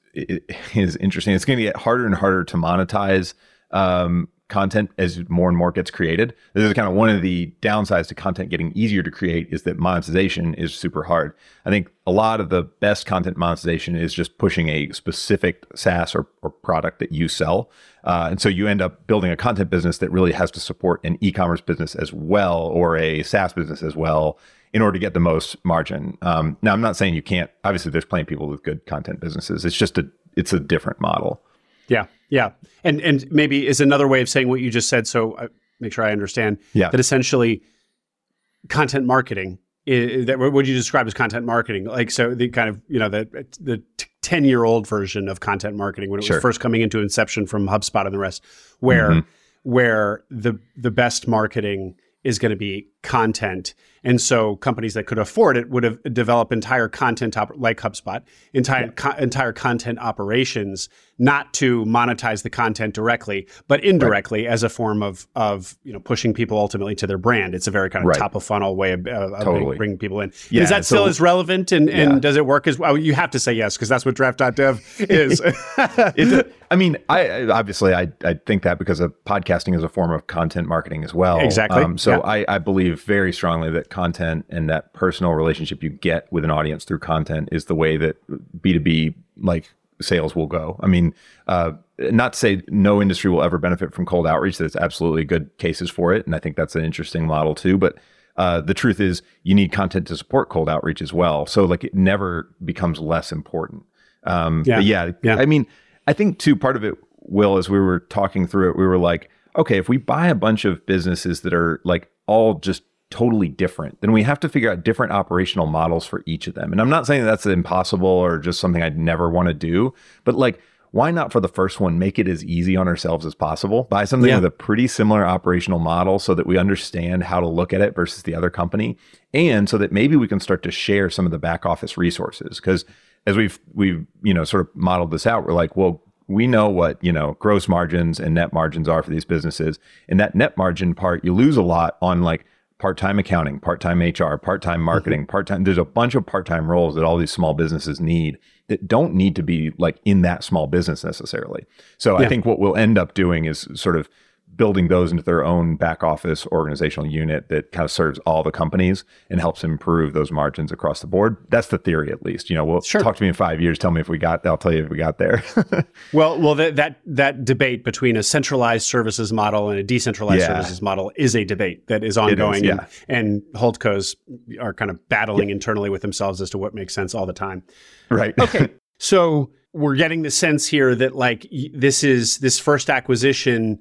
is interesting. It's going to get harder and harder to monetize um, content as more and more gets created. This is kind of one of the downsides to content getting easier to create is that monetization is super hard. I think a lot of the best content monetization is just pushing a specific SaaS or, or product that you sell. Uh, and so you end up building a content business that really has to support an e-commerce business as well or a SaaS business as well in order to get the most margin. Um, now, I'm not saying you can't. Obviously, there's plenty of people with good content businesses. It's just a it's a different model. Yeah, yeah, and and maybe is another way of saying what you just said. So I make sure I understand. Yeah, that essentially content marketing is, that what would you describe as content marketing? Like so, the kind of you know the the ten year old version of content marketing when it sure. was first coming into inception from HubSpot and the rest, where mm-hmm. where the the best marketing is going to be content and so companies that could afford it would have developed entire content op- like HubSpot, entire yeah. co- entire content operations, not to monetize the content directly, but indirectly right. as a form of of you know pushing people ultimately to their brand. It's a very kind of right. top of funnel way of, uh, totally. bringing people in. Yeah, is that so, still as relevant and, and yeah. does it work as well? You have to say yes because that's what draft.dev is. it, I mean, I obviously I, I think that because of podcasting is a form of content marketing as well. Exactly. Um, so I, I believe very strongly that content and that personal relationship you get with an audience through content is the way that B2B like sales will go. I mean, uh, not to say no industry will ever benefit from cold outreach. There's absolutely good cases for it. And I think that's an interesting model too. But uh, the truth is you need content to support cold outreach as well. So like it never becomes less important. Um, yeah. yeah, yeah. I mean, I think too, part of it, Will, as we were talking through it, we were like, okay, if we buy a bunch of businesses that are like all just totally different, then we have to figure out different operational models for each of them. And I'm not saying that that's impossible or just something I'd never want to do, but like, why not for the first one make it as easy on ourselves as possible? Buy something yeah. with a pretty similar operational model so that we understand how to look at it versus the other company, and so that maybe we can start to share some of the back office resources. Because as we've we've you know sort of modeled this out, we're like, well, we know what you know gross margins and net margins are for these businesses, and that net margin part you lose a lot on like part-time accounting, part-time HR, part-time mm-hmm. marketing, mm-hmm. part-time there's a bunch of part-time roles that all these small businesses need that don't need to be like in that small business necessarily. So yeah. I think what we'll end up doing is sort of building those into their own back office organizational unit that kind of serves all the companies and helps improve those margins across the board. That's the theory, at least. You know, well, sure. talk to me in five years. Tell me if we got. I'll tell you if we got there. well, well, that, that that debate between a centralized services model and a decentralized yeah. services model is a debate that is ongoing. Is, yeah. and, and holdcos are kind of battling yeah. internally with themselves as to what makes sense all the time. Right. Okay. so we're getting the sense here that like this is this first acquisition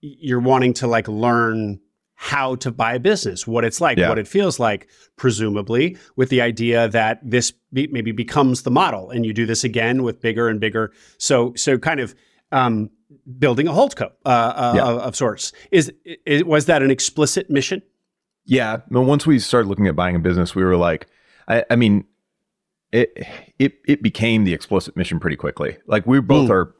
you're wanting to like learn how to buy a business, what it's like, yeah. what it feels like, presumably with the idea that this be, maybe becomes the model, and you do this again with bigger and bigger. So, so kind of um, building a holdco uh, uh, yeah. of, of, sorts. Is, is was that an explicit mission? Yeah. Well, once we started looking at buying a business, we were like, I, I mean, it it it became the explicit mission pretty quickly. Like we both mm. are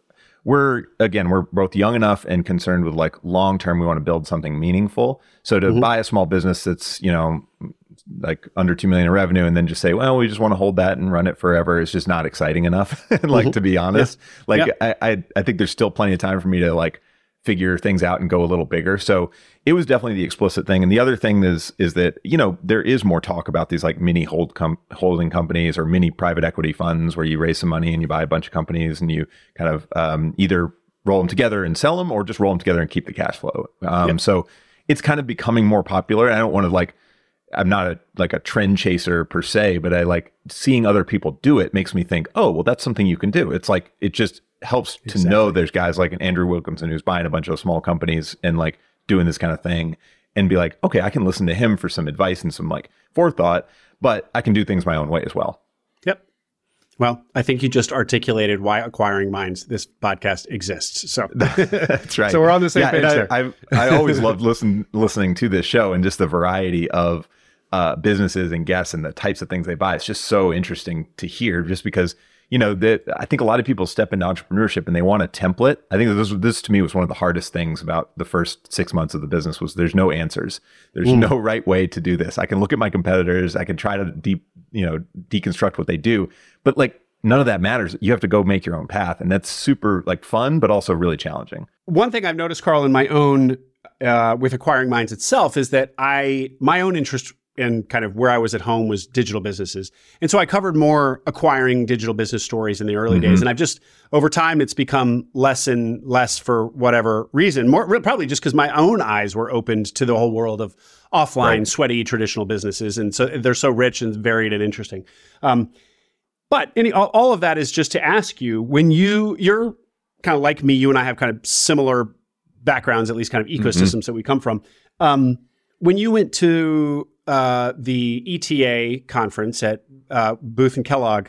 we're again we're both young enough and concerned with like long term we want to build something meaningful so to mm-hmm. buy a small business that's you know like under 2 million in revenue and then just say well we just want to hold that and run it forever is just not exciting enough like mm-hmm. to be honest yeah. like yeah. I, I i think there's still plenty of time for me to like figure things out and go a little bigger. So it was definitely the explicit thing. And the other thing is is that you know there is more talk about these like mini hold com- holding companies or mini private equity funds where you raise some money and you buy a bunch of companies and you kind of um, either roll them together and sell them or just roll them together and keep the cash flow. Um, yep. So it's kind of becoming more popular. I don't want to like I'm not a like a trend chaser per se, but I like seeing other people do it makes me think, oh, well, that's something you can do. It's like it just helps exactly. to know there's guys like an Andrew Wilkinson who's buying a bunch of small companies and like doing this kind of thing and be like, okay, I can listen to him for some advice and some like forethought, but I can do things my own way as well. Yep. Well, I think you just articulated why Acquiring Minds this podcast exists. So that's right. So we're on the same yeah, page I, there. I, I always loved listen listening to this show and just the variety of uh, businesses and guests and the types of things they buy. It's just so interesting to hear, just because you know that I think a lot of people step into entrepreneurship and they want a template. I think this this to me was one of the hardest things about the first six months of the business was there's no answers. There's mm. no right way to do this. I can look at my competitors. I can try to deep you know deconstruct what they do, but like none of that matters. You have to go make your own path, and that's super like fun, but also really challenging. One thing I've noticed, Karl, in my own uh, with Acquiring Minds itself is that I my own interest and kind of where I was at home was digital businesses. And so I covered more acquiring digital business stories in the early mm-hmm. days. And I've just, over time, it's become less and less for whatever reason. More probably just because my own eyes were opened to the whole world of offline, right. sweaty traditional businesses. And so they're so rich and varied and interesting. Um, but any, all, all of that is just to ask you when you, you're kind of like me, you and I have kind of similar backgrounds, at least kind of mm-hmm. ecosystems mm-hmm. that we come from. Um, when you went to uh, the ETA conference at uh, Booth and Kellogg,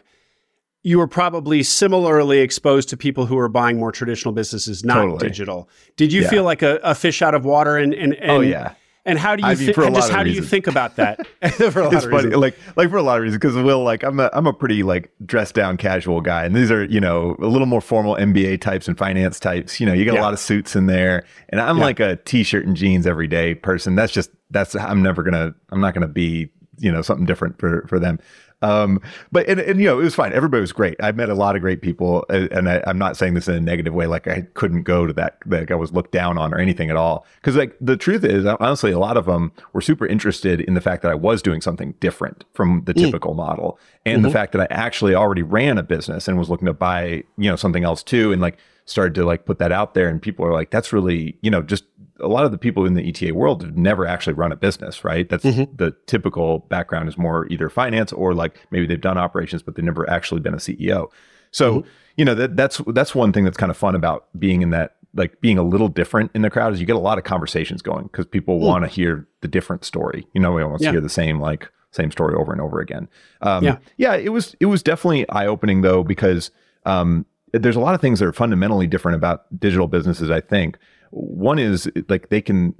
you were probably similarly exposed to people who were buying more traditional businesses, not totally. digital. Did you yeah. feel like a, a, fish out of water? And, and, and oh yeah. And how do you I mean, think? Just how do you think about that? for a lot it's of funny, reasons. like like for a lot of reasons. Because Will, like I'm a I'm a pretty like dressed down casual guy, and these are you know a little more formal MBA types and finance types. You know, you got yeah. a lot of suits in there, and I'm yeah. like a t-shirt and jeans every day person. That's just that's I'm never gonna I'm not gonna be you know something different for for them. Um, but and, and you know it was fine. Everybody was great. I met a lot of great people, and I, am not saying this in a negative way. Like I couldn't go to that, like I was looked down on or anything at all. Because like the truth is, honestly, a lot of them were super interested in the fact that I was doing something different from the mm. typical mm. model, and mm-hmm. the fact that I actually already ran a business and was looking to buy you know something else too, and like started to like put that out there and people are like that's really you know just a lot of the people in the ETA world have never actually run a business, right? That's mm-hmm. the typical background is more either finance or like maybe they've done operations, but they've never actually been a CEO. So, mm-hmm. you know, that that's that's one thing that's kind of fun about being in that like being a little different in the crowd is you get a lot of conversations going because people mm. want to hear the different story. You know, we want to yeah. hear the same like same story over and over again. Um, yeah, yeah. It was it was definitely eye opening though because um, there's a lot of things that are fundamentally different about digital businesses. I think one is like they can,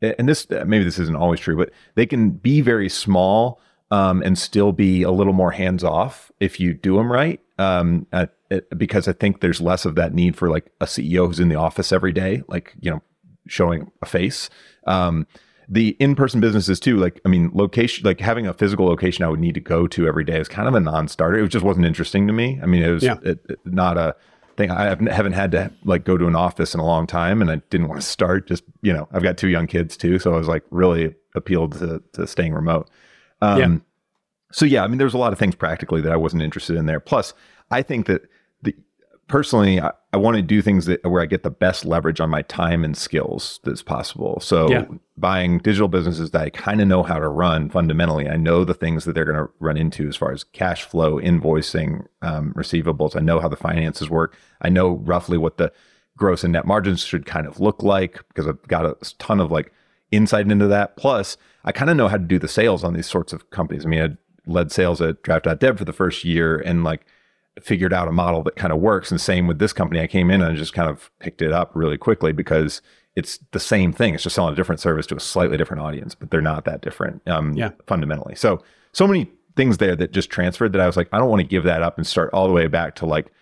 and this maybe this isn't always true, but they can be very small um, and still be a little more hands off if you do them right. Um, at, at, because I think there's less of that need for like a CEO who's in the office every day, like you know, showing a face. Um, the in-person businesses too like i mean location like having a physical location i would need to go to every day is kind of a non-starter it just wasn't interesting to me i mean it was yeah. it, it, not a thing. I haven't had to like go to an office in a long time and i didn't want to start just you know i've got two young kids too so i was like really appealed to, to staying remote. Um, yeah. so yeah i mean there's a lot of things practically that i wasn't interested in there. Plus i think that personally, I, I want to do things that where I get the best leverage on my time and skills that's possible. So yeah. buying digital businesses that I kind of know how to run fundamentally. I know the things that they're going to run into as far as cash flow, invoicing, um, receivables. I know how the finances work. I know roughly what the gross and net margins should kind of look like because I've got a ton of like insight into that. Plus, I kind of know how to do the sales on these sorts of companies. I mean, I led sales at draft.dev for the first year and like figured out a model that kind of works. And same with this company. I came in and just kind of picked it up really quickly because it's the same thing. It's just selling a different service to a slightly different audience, but they're not that different um, yeah. fundamentally. So, so many things there that just transferred that I was like, I don't want to give that up and start all the way back to like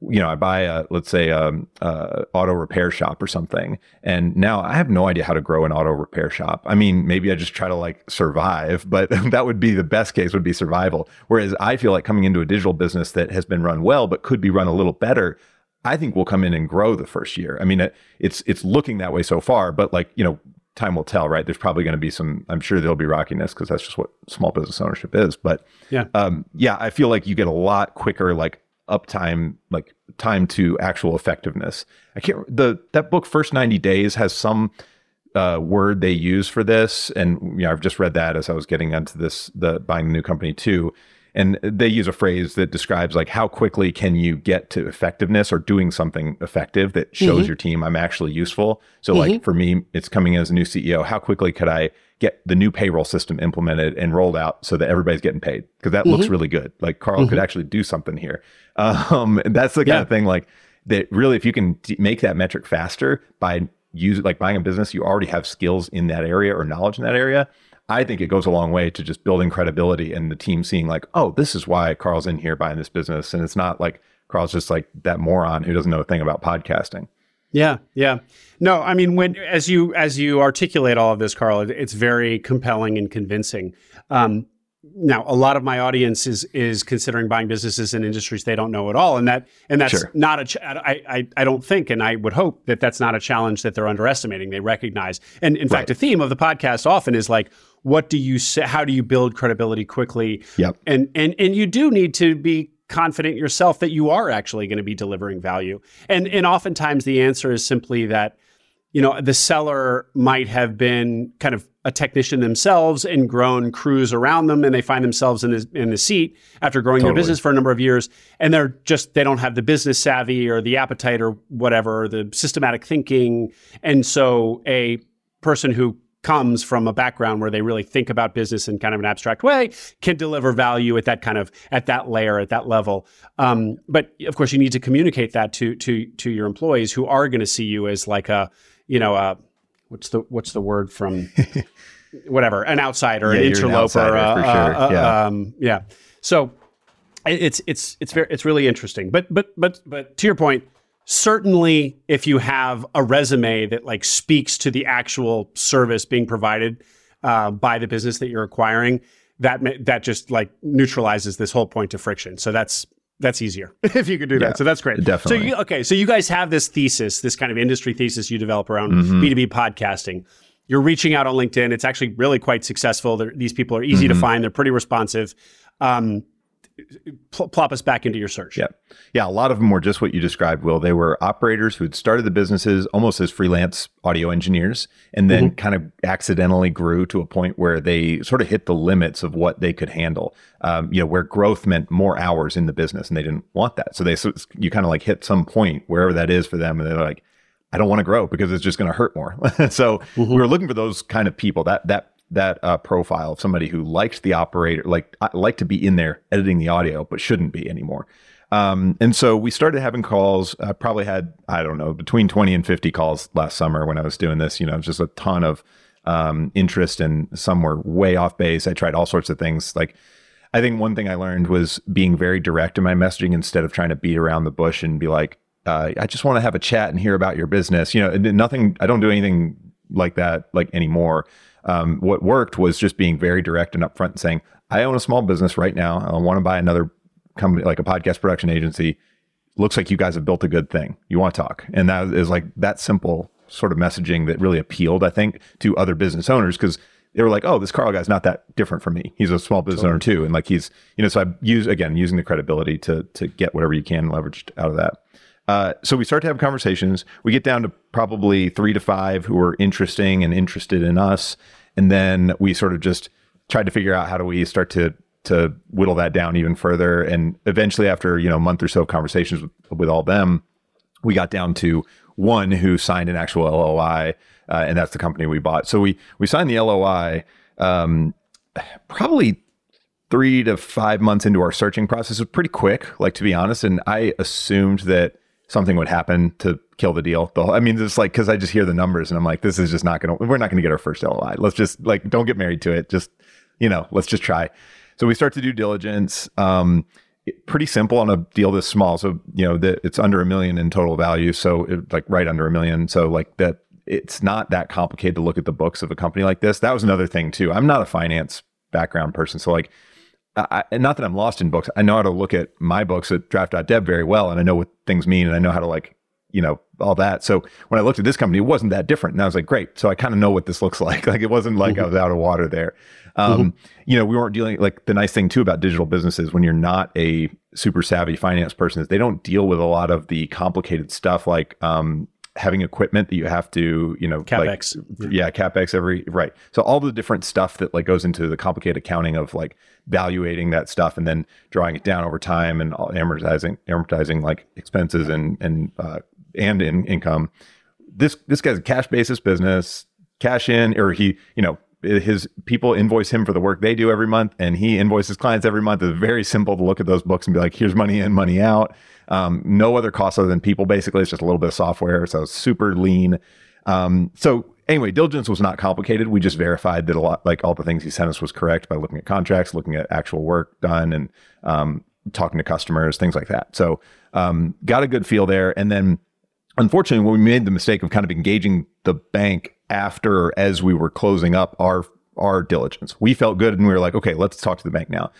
you know, I buy a, let's say, a, uh, auto repair shop or something. And now I have no idea how to grow an auto repair shop. I mean, maybe I just try to like survive, but that would be the best case would be survival. Whereas I feel like coming into a digital business that has been run well, but could be run a little better. I think we'll come in and grow the first year. I mean, it's, it's looking that way so far, but like, you know, time will tell, right? There's probably going to be some, I'm sure there'll be rockiness because that's just what small business ownership is. But yeah, um, yeah, I feel like you get a lot quicker, like uptime, like time to actual effectiveness. I can't the that book First 90 Days has some uh, word they use for this, and you know I've just read that as I was getting into this the buying the new company too. And they use a phrase that describes like how quickly can you get to effectiveness or doing something effective that shows mm-hmm. your team I'm actually useful. So mm-hmm. like for me, it's coming as a new CEO. How quickly could I get the new payroll system implemented and rolled out so that everybody's getting paid because that mm-hmm. looks really good. Like Karl mm-hmm. could actually do something here. Um, and that's the kind yeah. of thing like that. Really, if you can d- make that metric faster by use like buying a business, you already have skills in that area or knowledge in that area. I think it goes a long way to just building credibility and the team seeing like, oh, this is why Karl's in here buying this business, and it's not like Karl's just like that moron who doesn't know a thing about podcasting. Yeah, yeah. No, I mean when as you as you articulate all of this, Karl, it's very compelling and convincing. Um, now, a lot of my audience is is considering buying businesses in industries they don't know at all, and that and that's sure. not a. Ch- I, I I don't think, and I would hope that that's not a challenge that they're underestimating. They recognize, and in right. fact, a theme of the podcast often is like, what do you say? How do you build credibility quickly? Yep. And and and you do need to be confident yourself that you are actually going to be delivering value. And and oftentimes the answer is simply that you know the seller might have been kind of a technician themselves and grown crews around them and they find themselves in the in the seat after growing totally. their business for a number of years and they're just they don't have the business savvy or the appetite or whatever or the systematic thinking and so a person who comes from a background where they really think about business in kind of an abstract way can deliver value at that kind of at that layer at that level um, but of course you need to communicate that to to to your employees who are going to see you as like a you know a what's the what's the word from whatever an outsider yeah, an interloper an outsider, uh, sure. uh, yeah. Um, yeah so it's it's it's very it's really interesting but but but but to your point certainly if you have a resume that like speaks to the actual service being provided uh, by the business that you're acquiring that that just like neutralizes this whole point of friction so that's that's easier if you could do yeah, that so that's great. Definitely. so you, okay so you guys have this thesis this kind of industry thesis you develop around mm-hmm. b2b podcasting. You're reaching out on linkedin. It's actually really quite successful. They're, these people are easy mm-hmm. to find. They're pretty responsive. Um, pl- plop us back into your search. Yeah. Yeah. A lot of them were just what you described, Will. They were operators who had started the businesses almost as freelance audio engineers and then mm-hmm. kind of accidentally grew to a point where they sort of hit the limits of what they could handle. Um, you know, where growth meant more hours in the business and they didn't want that. So they, so you kind of like hit some point wherever that is for them. And they're like, I don't want to grow because it's just going to hurt more. so mm-hmm. we were looking for those kind of people that, that that uh, profile of somebody who likes the operator, like uh, like to be in there editing the audio, but shouldn't be anymore. Um, and so we started having calls. I probably had I don't know between twenty and fifty calls last summer when I was doing this. You know, just a ton of um, interest, and some were way off base. I tried all sorts of things. Like I think one thing I learned was being very direct in my messaging instead of trying to beat around the bush and be like, uh, I just want to have a chat and hear about your business. You know, nothing. I don't do anything like that like anymore. Um, what worked was just being very direct and upfront and saying, I own a small business right now. I want to buy another company, like a podcast production agency. Looks like you guys have built a good thing. You want to talk. And that is like that simple sort of messaging that really appealed, I think, to other business owners because they were like, oh, this Karl guy's not that different from me. He's a small business totally. owner too. And like he's, you know, so I use, again, using the credibility to, to get whatever you can leveraged out of that. Uh, so we start to have conversations. We get down to probably three to five who are interesting and interested in us, and then we sort of just tried to figure out how do we start to to whittle that down even further. And eventually, after you know a month or so of conversations with, with all them, we got down to one who signed an actual LOI, uh, and that's the company we bought. So we we signed the LOI um, probably three to five months into our searching process. Was pretty quick, like to be honest. And I assumed that something would happen to kill the deal. The whole, I mean, it's like because I just hear the numbers and I'm like, this is just not gonna. We're not gonna get our first LOI. Let's just like don't get married to it. Just you know, let's just try. So we start to do diligence. Um, pretty simple on a deal this small. So you know that it's under a million in total value. So it, like right under a million. So like that, it's not that complicated to look at the books of a company like this. That was another thing too. I'm not a finance background person, so like. I, not that I'm lost in books. I know how to look at my books at draft.dev very well, and I know what things mean, and I know how to like, you know, all that. So when I looked at this company, it wasn't that different, and I was like, great. So I kind of know what this looks like. Like it wasn't like mm-hmm. I was out of water there. Um, mm-hmm. You know, we weren't dealing like the nice thing too about digital businesses when you're not a super savvy finance person is they don't deal with a lot of the complicated stuff like um, having equipment that you have to, you know, capex. Like, yeah, capex every right. So all the different stuff that like goes into the complicated accounting of like valuating that stuff and then drawing it down over time and amortizing amortizing like expenses and and uh, and in income. This this guy's a cash basis business, cash in, or he you know his people invoice him for the work they do every month, and he invoices clients every month. It's very simple to look at those books and be like, here's money in, money out. Um, no other costs other than people. Basically, it's just a little bit of software, so super lean. Um, so anyway, diligence was not complicated. We just verified that a lot, like all the things he sent us, was correct by looking at contracts, looking at actual work done, and um, talking to customers, things like that. So um, got a good feel there, and then unfortunately, when we made the mistake of kind of engaging the bank after as we were closing up our our diligence. We felt good and we were like, okay, let's talk to the bank now.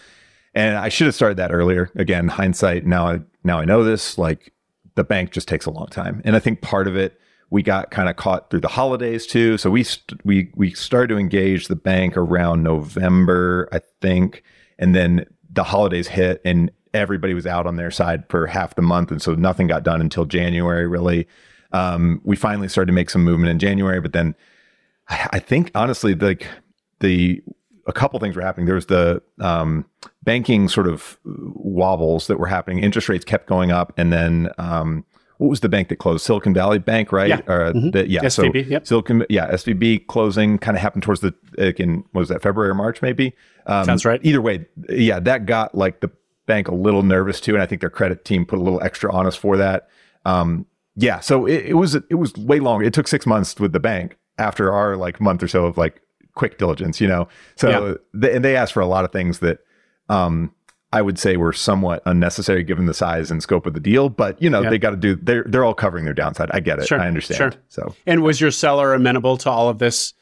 And I should have started that earlier. Again, hindsight, now I now I know this, like the bank just takes a long time. And I think part of it we got kind of caught through the holidays too. So we st- we we started to engage the bank around November, I think, and then the holidays hit and everybody was out on their side for half the month and so nothing got done until January really. Um, we finally started to make some movement in January, but then I, I think honestly, like the a couple things were happening. There was the um, banking sort of wobbles that were happening. Interest rates kept going up, and then um, what was the bank that closed? Silicon Valley Bank, right? Yeah, uh, mm-hmm. the, yeah. SVB, so yep. Silicon, yeah, SVB closing kind of happened towards the like in was that February or March maybe? Um, Sounds right. Either way, yeah, that got like the bank a little nervous too, and I think their credit team put a little extra on us for that. Um, yeah, so it, it was it was way longer. It took six months with the bank after our like month or so of like quick diligence, you know. So yeah. they, and they asked for a lot of things that um, I would say were somewhat unnecessary given the size and scope of the deal. But you know, yeah. they got to do. They're they're all covering their downside. I get it. Sure. I understand. Sure. So and was your seller amenable to all of this?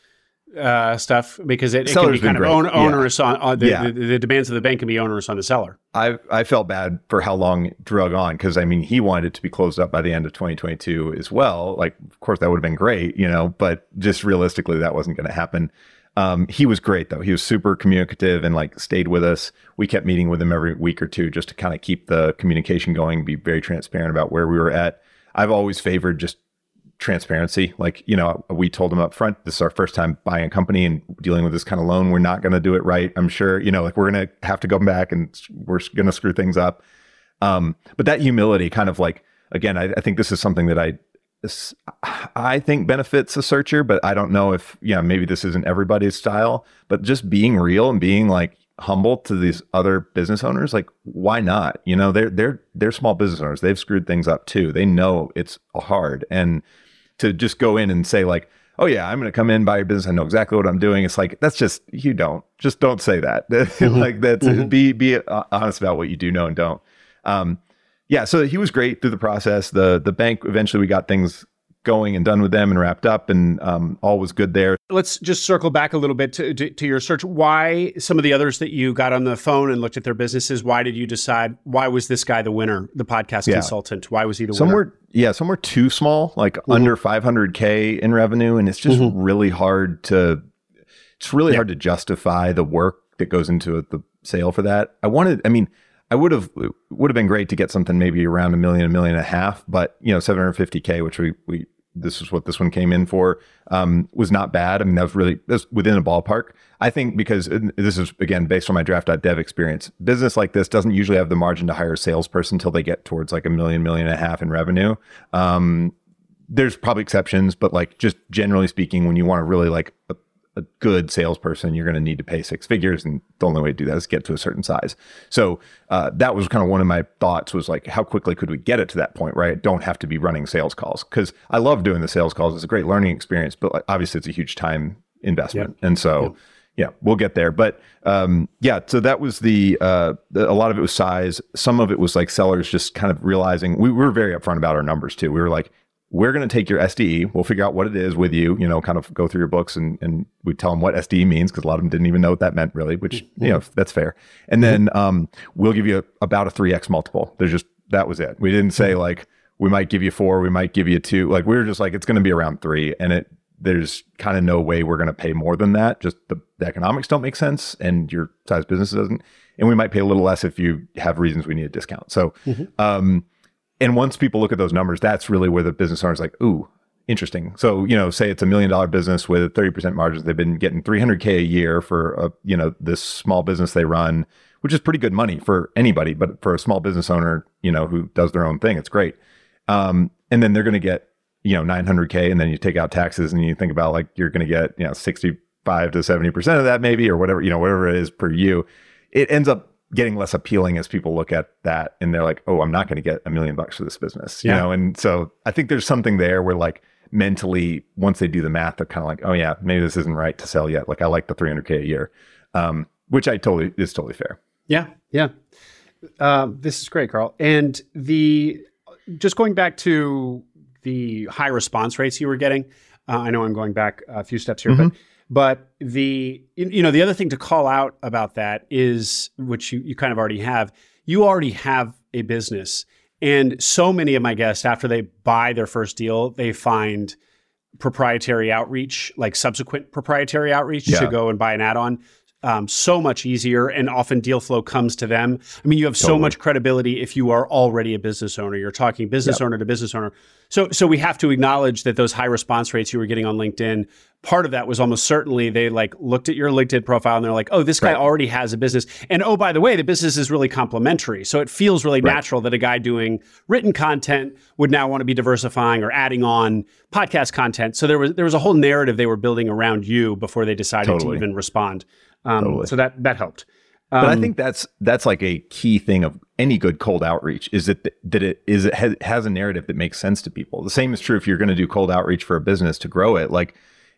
Uh, stuff because it, it can be kind of own, onerous yeah. on, on the, yeah. the, the, demands of the bank can be onerous on the seller. I I felt bad for how long it drug on because I mean he wanted it to be closed up by the end of 2022 as well. Like of course that would have been great, you know, but just realistically that wasn't going to happen. Um, he was great though. He was super communicative and like stayed with us. We kept meeting with him every week or two just to kind of keep the communication going, be very transparent about where we were at. I've always favored just transparency. Like, you know, we told them up front, this is our first time buying a company and dealing with this kind of loan. We're not going to do it right. I'm sure, you know, like we're going to have to go back and we're going to screw things up. Um, but that humility kind of like, again, I, I think this is something that I, I think benefits a searcher, but I don't know if, yeah, maybe this isn't everybody's style, but just being real and being like humble to these other business owners, like why not? You know, they're, they're, they're small business owners. They've screwed things up too. They know it's hard. And, to just go in and say like, oh yeah, I'm going to come in buy your business. I know exactly what I'm doing. It's like that's just you don't just don't say that. Mm-hmm. like that's mm-hmm. be be honest about what you do know and don't. Um, yeah, so he was great through the process. The the bank eventually we got things going and done with them and wrapped up and um, all was good there. Let's just circle back a little bit to, to, to, your search. Why some of the others that you got on the phone and looked at their businesses, why did you decide, why was this guy the winner, the podcast yeah. consultant? Why was he the some winner? Were, yeah, some were too small, like mm-hmm. under 500K in revenue. And it's just mm-hmm. really hard to, it's really yeah. hard to justify the work that goes into the sale for that. I wanted, I mean, I would have would have been great to get something maybe around a million, a million and a half, but you know, 750k, which we we this is what this one came in for um, was not bad. I mean, that was really that's within a ballpark. I think because this is again based on my draft.dev experience. Business like this doesn't usually have the margin to hire a salesperson until they get towards like a million, million and a half in revenue. Um, there's probably exceptions, but like just generally speaking, when you want to really like a good salesperson, you're going to need to pay six figures, and the only way to do that is get to a certain size. So uh, that was kind of one of my thoughts was like, how quickly could we get it to that point where I don't have to be running sales calls? Because I love doing the sales calls; it's a great learning experience, but like, obviously it's a huge time investment, and so. yeah, we'll get there. But um, yeah, so that was the, uh, the, a lot of it was size. Some of it was like sellers just kind of realizing we, we were very upfront about our numbers too. We were like, we're going to take your SDE. We'll figure out what it is with you, you know, kind of go through your books and, and we tell them what SDE means because a lot of them didn't even know what that meant really, which, you know, that's fair. And then um, we'll give you a, about a 3X multiple. There's just, that was it. We didn't say like, we might give you four, we might give you two. Like we were just like, it's going to be around three. And it, there's kind of no way we're going to pay more than that. Just the, the economics don't make sense and your size business doesn't. And we might pay a little less if you have reasons we need a discount. So, um, and once people look at those numbers, that's really where the business owner's like, ooh, interesting. So, you know, say it's a million dollar business with 30% margins. They've been getting 300K a year for, a, you know, this small business they run, which is pretty good money for anybody, but for a small business owner, you know, who does their own thing, it's great. Um, and then they're going to get, you know, 900K and then you take out taxes and you think about like, you're going to get, you know, 65 to 70% of that maybe, or whatever, you know, whatever it is per you. It ends up getting less appealing as people look at that and they're like, oh, I'm not going to get a million bucks for this business, you Yeah. know? And so I think there's something there where like mentally, once they do the math, they're kind of like, oh yeah, maybe this isn't right to sell yet. Like I like the 300K a year, um, which I totally is totally fair. Yeah, yeah. Um, this is great, Karl. And the just going back to the high response rates you were getting. Uh, I know I'm going back a few steps here, but but the you know the other thing to call out about that is which you, you kind of already have. You already have a business, and so many of my guests after they buy their first deal, they find proprietary outreach, like subsequent proprietary outreach Yeah. to go and buy an add-on. Um, so much easier, and often deal flow comes to them. I mean, you have so much credibility if you are already a business owner. You're talking business owner to business owner. So, so we have to acknowledge that those high response rates you were getting on LinkedIn. Part of that was almost certainly they like looked at your LinkedIn profile and they're like, "Oh, this guy Right. already has a business." And oh, by the way, the business is really complementary. So it feels really Right. natural that a guy doing written content would now want to be diversifying or adding on podcast content. So there was there was a whole narrative they were building around you before they decided Totally. to even respond. Um, Totally. So that that helped. But I Um, think that's that's like a key thing of any good cold outreach is that that it is it has, has a narrative that makes sense to people. The same is true if you're going to do cold outreach for a business to grow it. Like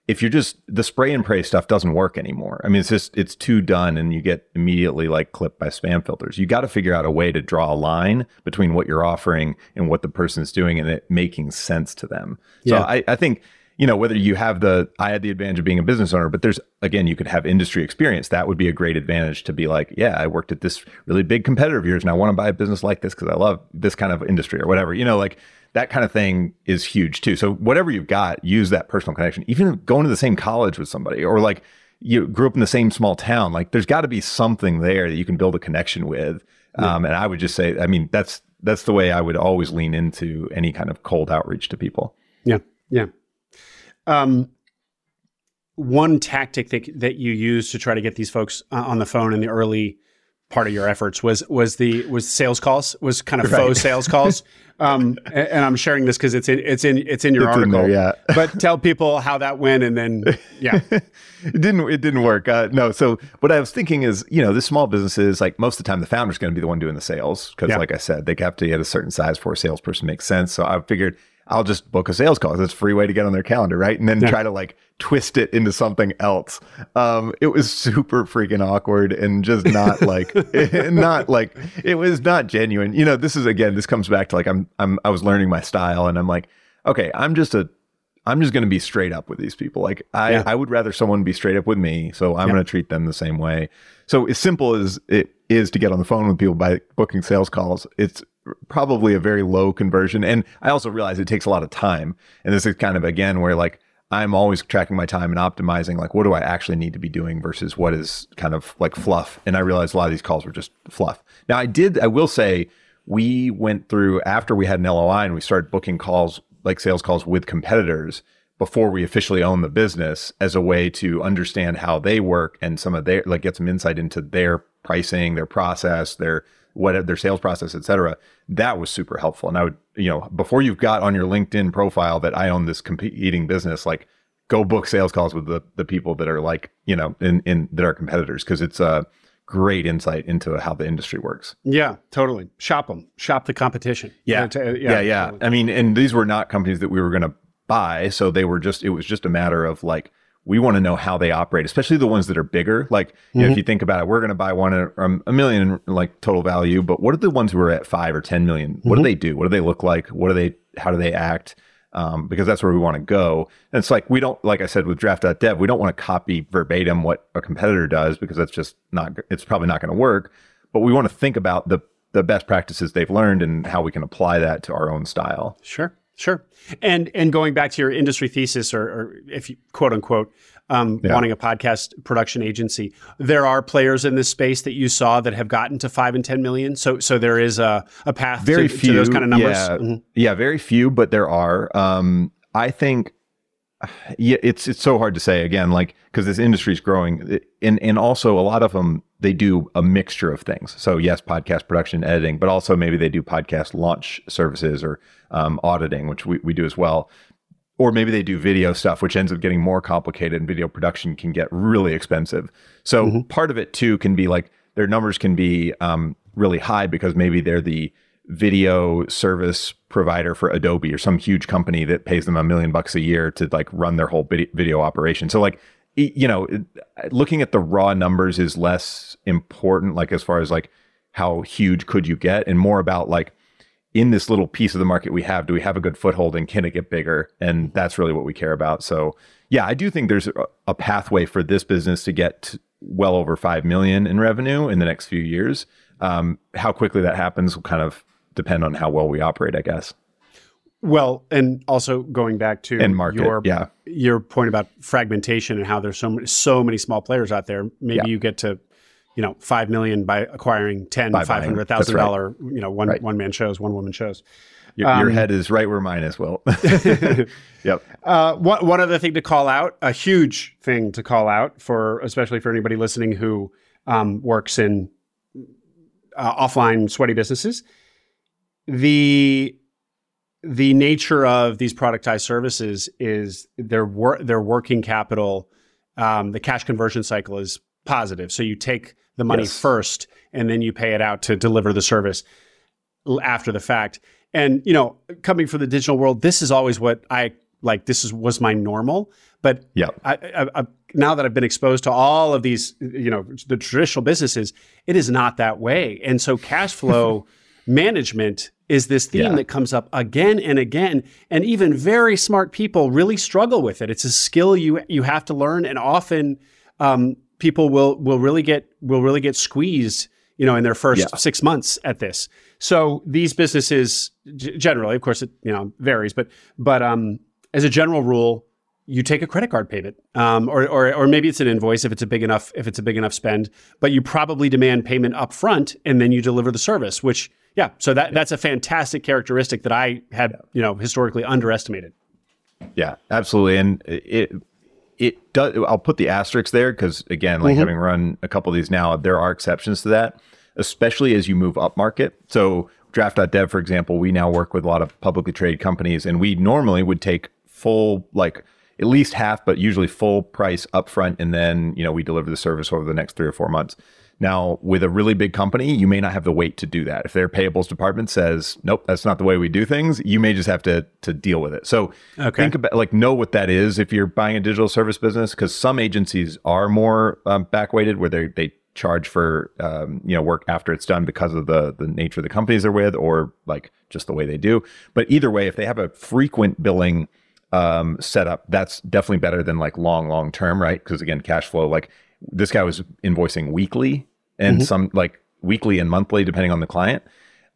if you're just the spray and pray stuff doesn't work anymore. I mean, it's just it's too done, and you get immediately like clipped by spam filters. You got to figure out a way to draw a line between what you're offering and what the person's doing, and it making sense to them. So Yeah. I, I think you know whether you have the i had the advantage of being a business owner but there's again you could have industry experience. That would be a great advantage to be like yeah i worked at this really big competitor of yours and i want to buy a business like this because i love this kind of industry or whatever you know like that kind of thing is huge too. So whatever you've got use that personal connection. Even going to the same college with somebody or like you grew up in the same small town like there's got to be something there that you can build a connection with. Um, and i would just say i mean that's that's the way i would always lean into any kind of cold outreach to people. Yeah, yeah. Um, one tactic that that you used to try to get these folks uh, on the phone in the early part of your efforts was was the was sales calls was kind of Right. faux sales calls. Um, and, and I'm sharing this because it's in it's in it's in your It's in article. there, yeah. but tell people how that went, and then yeah, it didn't it didn't work uh, no so what i was thinking is you know this small businesses like most of the time the founder's going to be the one doing the sales because Yeah. like i said they have to get a certain size for a salesperson makes sense so i figured i'll just book a sales call it's a free way to get on their calendar right and then Yeah. try to like twist it into something else um it was super freaking awkward and just not like not like it was not genuine you know this is again this comes back to like i'm i'm i was learning my style and i'm like okay i'm just a I'm just going to be straight up with these people. Like I, Yeah. I would rather someone be straight up with me, so I'm Yeah. going to treat them the same way. So as simple as it is to get on the phone with people by booking sales calls, it's probably a very low conversion. And I also realize it takes a lot of time. And this is kind of again where like I'm always tracking my time and optimizing like what do I actually need to be doing versus what is kind of like fluff. And I realized a lot of these calls were just fluff. Now I did, I will say, we went through after we had an LOI and we started booking calls like sales calls with competitors before we officially own the business as a way to understand how they work and some of their like get some insight into their pricing, their process, their what their sales process, et cetera. That was super helpful. And I would, you know, before you've got on your LinkedIn profile that I own this competing business, like go book sales calls with the the people that are like, you know, in in that are competitors because it's a great insight into how the industry works. yeah, totally. Shop them, shop the competition. Yeah. Uh, to- yeah, yeah. totally. I mean, and these were not companies that we were going to buy, so they were just. It was just a matter of like we want to know how they operate, especially the ones that are bigger. Like, you know, if you think about it, we're going to buy one at um, a million like total value, but what are the ones who are at five or 10 million? What do they do? What do they look like? What do they, how do they act? Um, because that's where we want to go. And it's like, we don't, like I said, with draft.dev, we don't want to copy verbatim what a competitor does because that's just not, it's probably not going to work. But we want to think about the, the best practices they've learned and how we can apply that to our own style. Sure, sure. And and going back to your industry thesis, or, or if you quote unquote um, Yeah. wanting a podcast production agency, there are players in this space that you saw that have gotten to five and ten million. So so there is a, a path very to, few to those kind of numbers. Yeah, Mhm. yeah, very few, but there are. Um, I think, yeah, it's it's so hard to say again, like because this industry is growing, and and also a lot of them they do a mixture of things. So yes, podcast production, editing, but also maybe they do podcast launch services or um, auditing, which we, we do as well. Or maybe they do video stuff, which ends up getting more complicated, and video production can get really expensive. So part of it too can be like their numbers can be um, really high because maybe they're the video service provider for Adobe or some huge company that pays them a million bucks a year to like run their whole video operation. So like you know, looking at the raw numbers is less important like as far as like how huge could you get and more about like in this little piece of the market we have, do we have a good foothold and can it get bigger? And that's really what we care about. So yeah, I do think there's a, pathway for this business to get to well over 5 million in revenue in the next few years. Um, how quickly that happens will kind of depend on how well we operate, I guess. Well, and also going back to And market, your yeah. your point about fragmentation and how there's so many, so many small players out there. Maybe Yeah. you get to, you know, five million by acquiring 10, By five hundred thousand That's dollar, you know, one Right. one man shows, one woman shows. Your, your Um, head is right where mine is, Will. yep. Uh, one, one other thing to call out, a huge thing to call out for, especially for anybody listening who um, works in uh, offline sweaty businesses, the the nature of these productized services is their wor- their working capital, um, the cash conversion cycle is positive. So you take the money Yes. first, and then you pay it out to deliver the service after the fact. And you know, coming from the digital world, this is always what I like. This is was my normal, but Yep. I, I, I, now that I've been exposed to all of these, you know, the traditional businesses, it is not that way. And so cash flow management is this theme Yeah. that comes up again and again. And even very smart people really struggle with it. It's a skill you you have to learn, and often um, people will will really get will really get squeezed, you know, in their first Yeah. six months at this. So these businesses, g- generally, of course, it you know varies, but but um, as a general rule, you take a credit card payment, um, or, or or maybe it's an invoice if it's a big enough if it's a big enough spend. But you probably demand payment up front, and then you deliver the service. Which, yeah, so that that's a fantastic characteristic that I had you know historically underestimated. Yeah, absolutely. And it it does. I'll put the asterisk there because again, like mm-hmm. having run a couple of these now, there are exceptions to that, especially as you move up market. So draft.dev, for example, we now work with a lot of publicly traded companies, and we normally would take full like at least half, but usually full price upfront, and then you know we deliver the service over the next three or four months. Now, with a really big company, you may not have the weight to do that. If their payables department says, "Nope, that's not the way we do things," you may just have to to deal with it. So, Okay. think about like know what that is if you're buying a digital service business, because some agencies are more um, back weighted, where they they charge for um, you know work after it's done because of the the nature of the companies they're with, or like just the way they do. But either way, if they have a frequent billing um, setup, that's definitely better than like long, long term, right? Because again, cash flow, like this guy was invoicing weekly and some like weekly and monthly, depending on the client,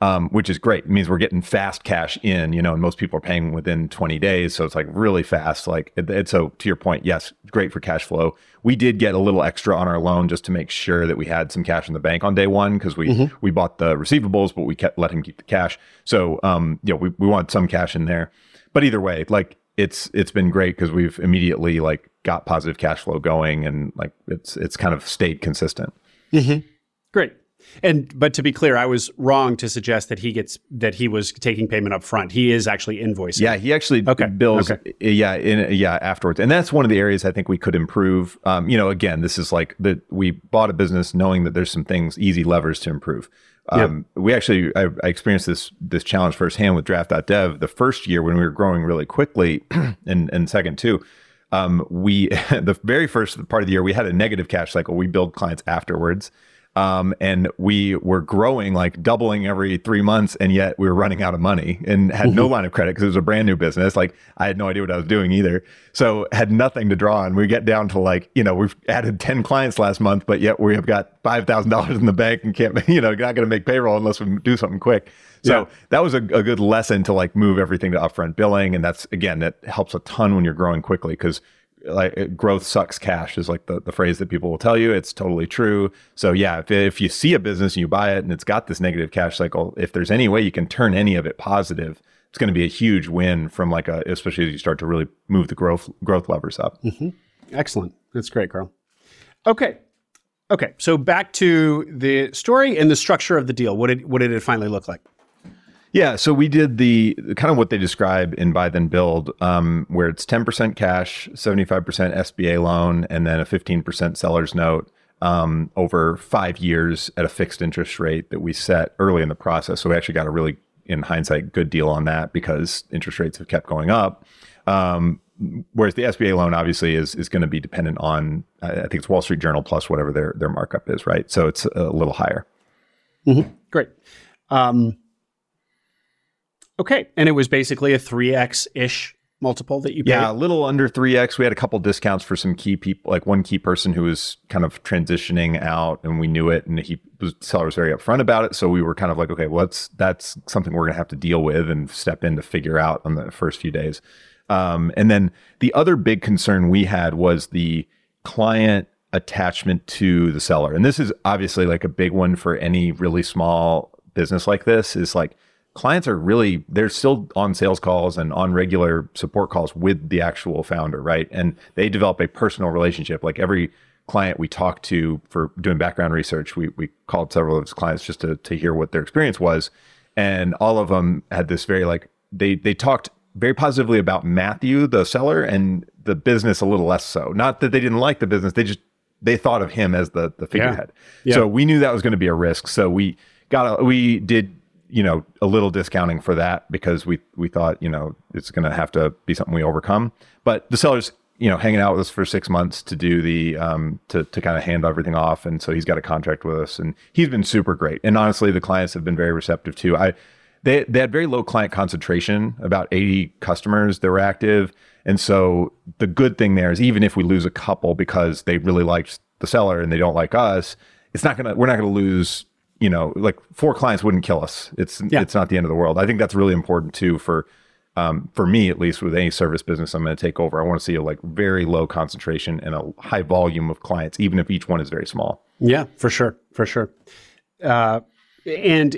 um, which is great. It means we're getting fast cash in, you know, and most people are paying within 20 days. So it's like really fast. Like, it- so to your point, yes, great for cash flow. We did get a little extra on our loan just to make sure that we had some cash in the bank on day one because we, we bought the receivables, but we kept let him keep the cash. So, um, you know, we, we want some cash in there. But either way, like it's it's been great because we've immediately like got positive cash flow going and like it's it's kind of stayed consistent. Great. And but to be clear, I was wrong to suggest that he gets that he was taking payment up front. He is actually invoicing. Yeah, he actually Okay, bills. okay. Yeah, in yeah afterwards, and that's one of the areas I think we could improve. Um, you know, again, this is like that we bought a business knowing that there's some things, easy levers to improve. Um, We actually, I, I experienced this this challenge firsthand with Draft.dev. The first year when we were growing really quickly, and and second too, um, we the very first part of the year we had a negative cash cycle. We billed clients afterwards. Um, and we were growing like doubling every three months, and yet we were running out of money and had no line of credit because it was a brand new business. Like I had no idea what I was doing either, so had nothing to draw on. We get down to like you know we've added ten clients last month, but yet we have got five thousand dollars in the bank and can't you know not going to make payroll unless we do something quick. So yeah. that was a, a good lesson to like move everything to upfront billing, and that's again that helps a ton when you're growing quickly because like growth sucks cash is like the, the phrase that people will tell you. It's totally true. So yeah if, if you see a business and you buy it and it's got this negative cash cycle if there's any way you can turn any of it positive it's going to be a huge win from like a especially as you start to really move the growth growth levers up. Mm-hmm. excellent. That's great Karl. Okay. Okay. So back to the story and the structure of the deal. What did what did it finally look like yeah, so we did the kind of what they describe in Buy Then Build, um, where it's 10% cash, 75% SBA loan, and then a 15% seller's note um, over five years at a fixed interest rate that we set early in the process. So we actually got a really, in hindsight, good deal on that because interest rates have kept going up. Um, whereas the SBA loan obviously is is going to be dependent on, I think it's Wall Street Journal plus whatever their their markup is, right? So it's a little higher. Mm-hmm. Great. Um, Okay. And it was basically a 3x ish multiple that you paid? Yeah, a little under 3x. We had a couple discounts for some key people, like one key person who was kind of transitioning out and we knew it and he was seller was very upfront about it. So we were kind of like, okay, well, that's that's something we're gonna have to deal with and step in to figure out on the first few days. Um, and then the other big concern we had was the client attachment to the seller. And this is obviously like a big one for any really small business like this is like clients are really they're still on sales calls and on regular support calls with the actual founder right? And they develop a personal relationship. Like every client we talked to for doing background research we, we called several of his clients just to, to hear what their experience was. And all of them had this very like they they talked very positively about matthew the seller and the business a little less so. Not that they didn't like the business they just they thought of him as the the figurehead. Yeah. Yeah. so we knew that was going to be a risk. So we got a, we did you know, a little discounting for that because we we thought, you know, it's going to have to be something we overcome. But the seller's, you know, hanging out with us for six months to do the um to to kind of hand everything off, and so he's got a contract with us, and he's been super great. And honestly, the clients have been very receptive too. I they they had very low client concentration, about eighty customers that were active, and so the good thing there is even if we lose a couple because they really liked the seller and they don't like us, it's not gonna we're not gonna lose you know, like four clients wouldn't kill us. It's yeah. it's not the end of the world. I think that's really important too for um, for me at least with any service business I'm going to take over. I want to see a like very low concentration and a high volume of clients, even if each one is very small. Yeah, for sure, for sure. Uh, and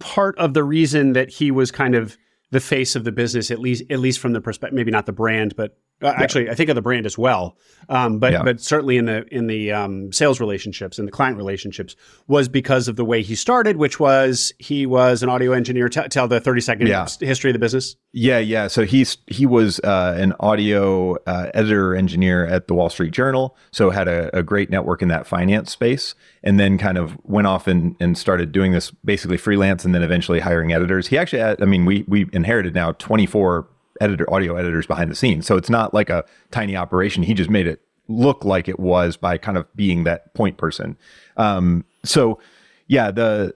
part of the reason that he was kind of the face of the business, at least at least from the perspective, maybe not the brand, but uh. Actually, I think of the brand as well, um, but yeah. but certainly in the in the um, sales relationships and the client relationships was because of the way he started, which was he was an audio engineer. T- tell the thirty second yeah. history of the business. Yeah, yeah. So he's he was uh, an audio uh, editor engineer at the Wall Street Journal, so had a, a, great network in that finance space, and then kind of went off and, and started doing this basically freelance, and then eventually hiring editors. He actually, had, I mean, we we inherited now twenty four editor, audio editors behind the scenes. So it's not like a tiny operation. He just made it look like it was by kind of being that point person. Um, so yeah, the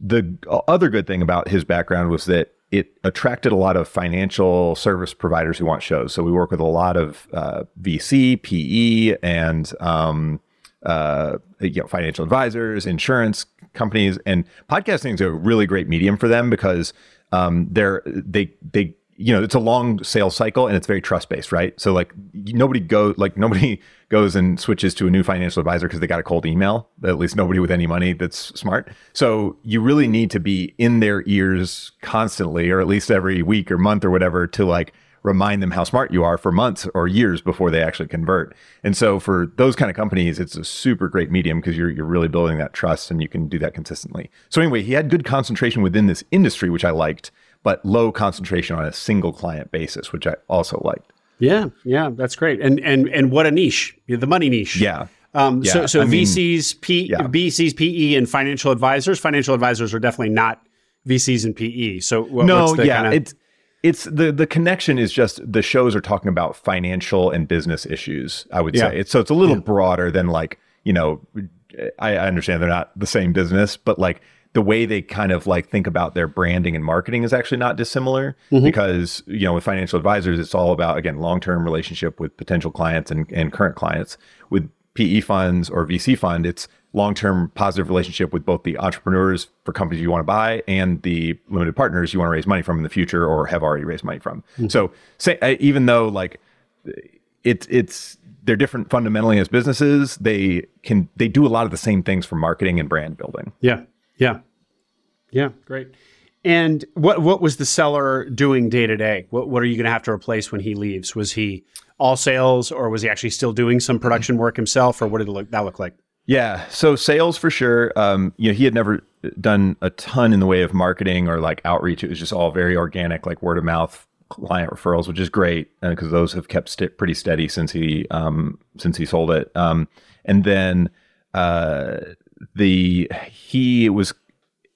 the other good thing about his background was that it attracted a lot of financial service providers who want shows. So we work with a lot of uh, VC, PE, and um, uh, you know, financial advisors, insurance companies, and podcasting is a really great medium for them because um, they're they they you know, it's a long sales cycle and it's very trust based, right? So like nobody go like nobody goes and switches to a new financial advisor because they got a cold email. At least nobody with any money that's smart. So you really need to be in their ears constantly, or at least every week or month or whatever, to like remind them how smart you are for months or years before they actually convert. And so for those kind of companies, it's a super great medium because you're you're really building that trust and you can do that consistently. So anyway, he had good concentration within this industry, which I liked but low concentration on a single client basis, which I also liked. Yeah, yeah, that's great. And and and what a niche, the money niche. Yeah. Um, yeah. So, so VCs, P, yeah. VCs, PE, and financial advisors. Financial advisors are definitely not VCs and PE. So, what, no, yeah, kinda... it's it's the the connection is just the shows are talking about financial and business issues. I would Yeah. say it's so it's a little broader than like you know. I, I understand they're not the same business, but like the way they kind of like think about their branding and marketing is actually not dissimilar mm-hmm. because you know with financial advisors it's all about again long-term relationship with potential clients and, and current clients. With PE funds or VC fund it's long-term positive relationship with both the entrepreneurs for companies you want to buy and the limited partners you want to raise money from in the future or have already raised money from. Mm-hmm. So say even though like it's it's they're different fundamentally as businesses they can they do a lot of the same things for marketing and brand building. Yeah. Yeah. Yeah. Great. And what what was the seller doing day to day? What what are you going to have to replace when he leaves? Was he all sales, or was he actually still doing some production work himself, or what did it look, that look like? Yeah. So sales for sure. Um, you know, he had never done a ton in the way of marketing or like outreach. It was just all very organic, like word of mouth client referrals, which is great because those have kept st- pretty steady since he um, since he sold it. Um, and then uh, the he was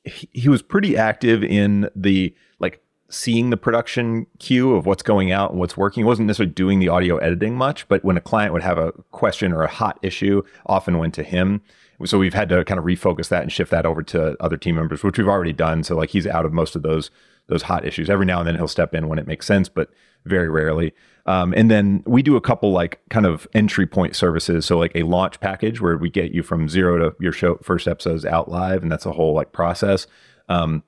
he, was pretty active in the like seeing the production queue of what's going out and what's working. He wasn't necessarily doing the audio editing much, but when a client would have a question or a hot issue, often went to him. So we've had to kind of refocus that and shift that over to other team members, which we've already done. So like he's out of most of those those hot issues. Every now and then he'll step in when it makes sense, but very rarely. Um, and then we do a couple like kind of entry point services. So like a launch package where we get you from zero to your show first episodes out live, and that's a whole like process. Um,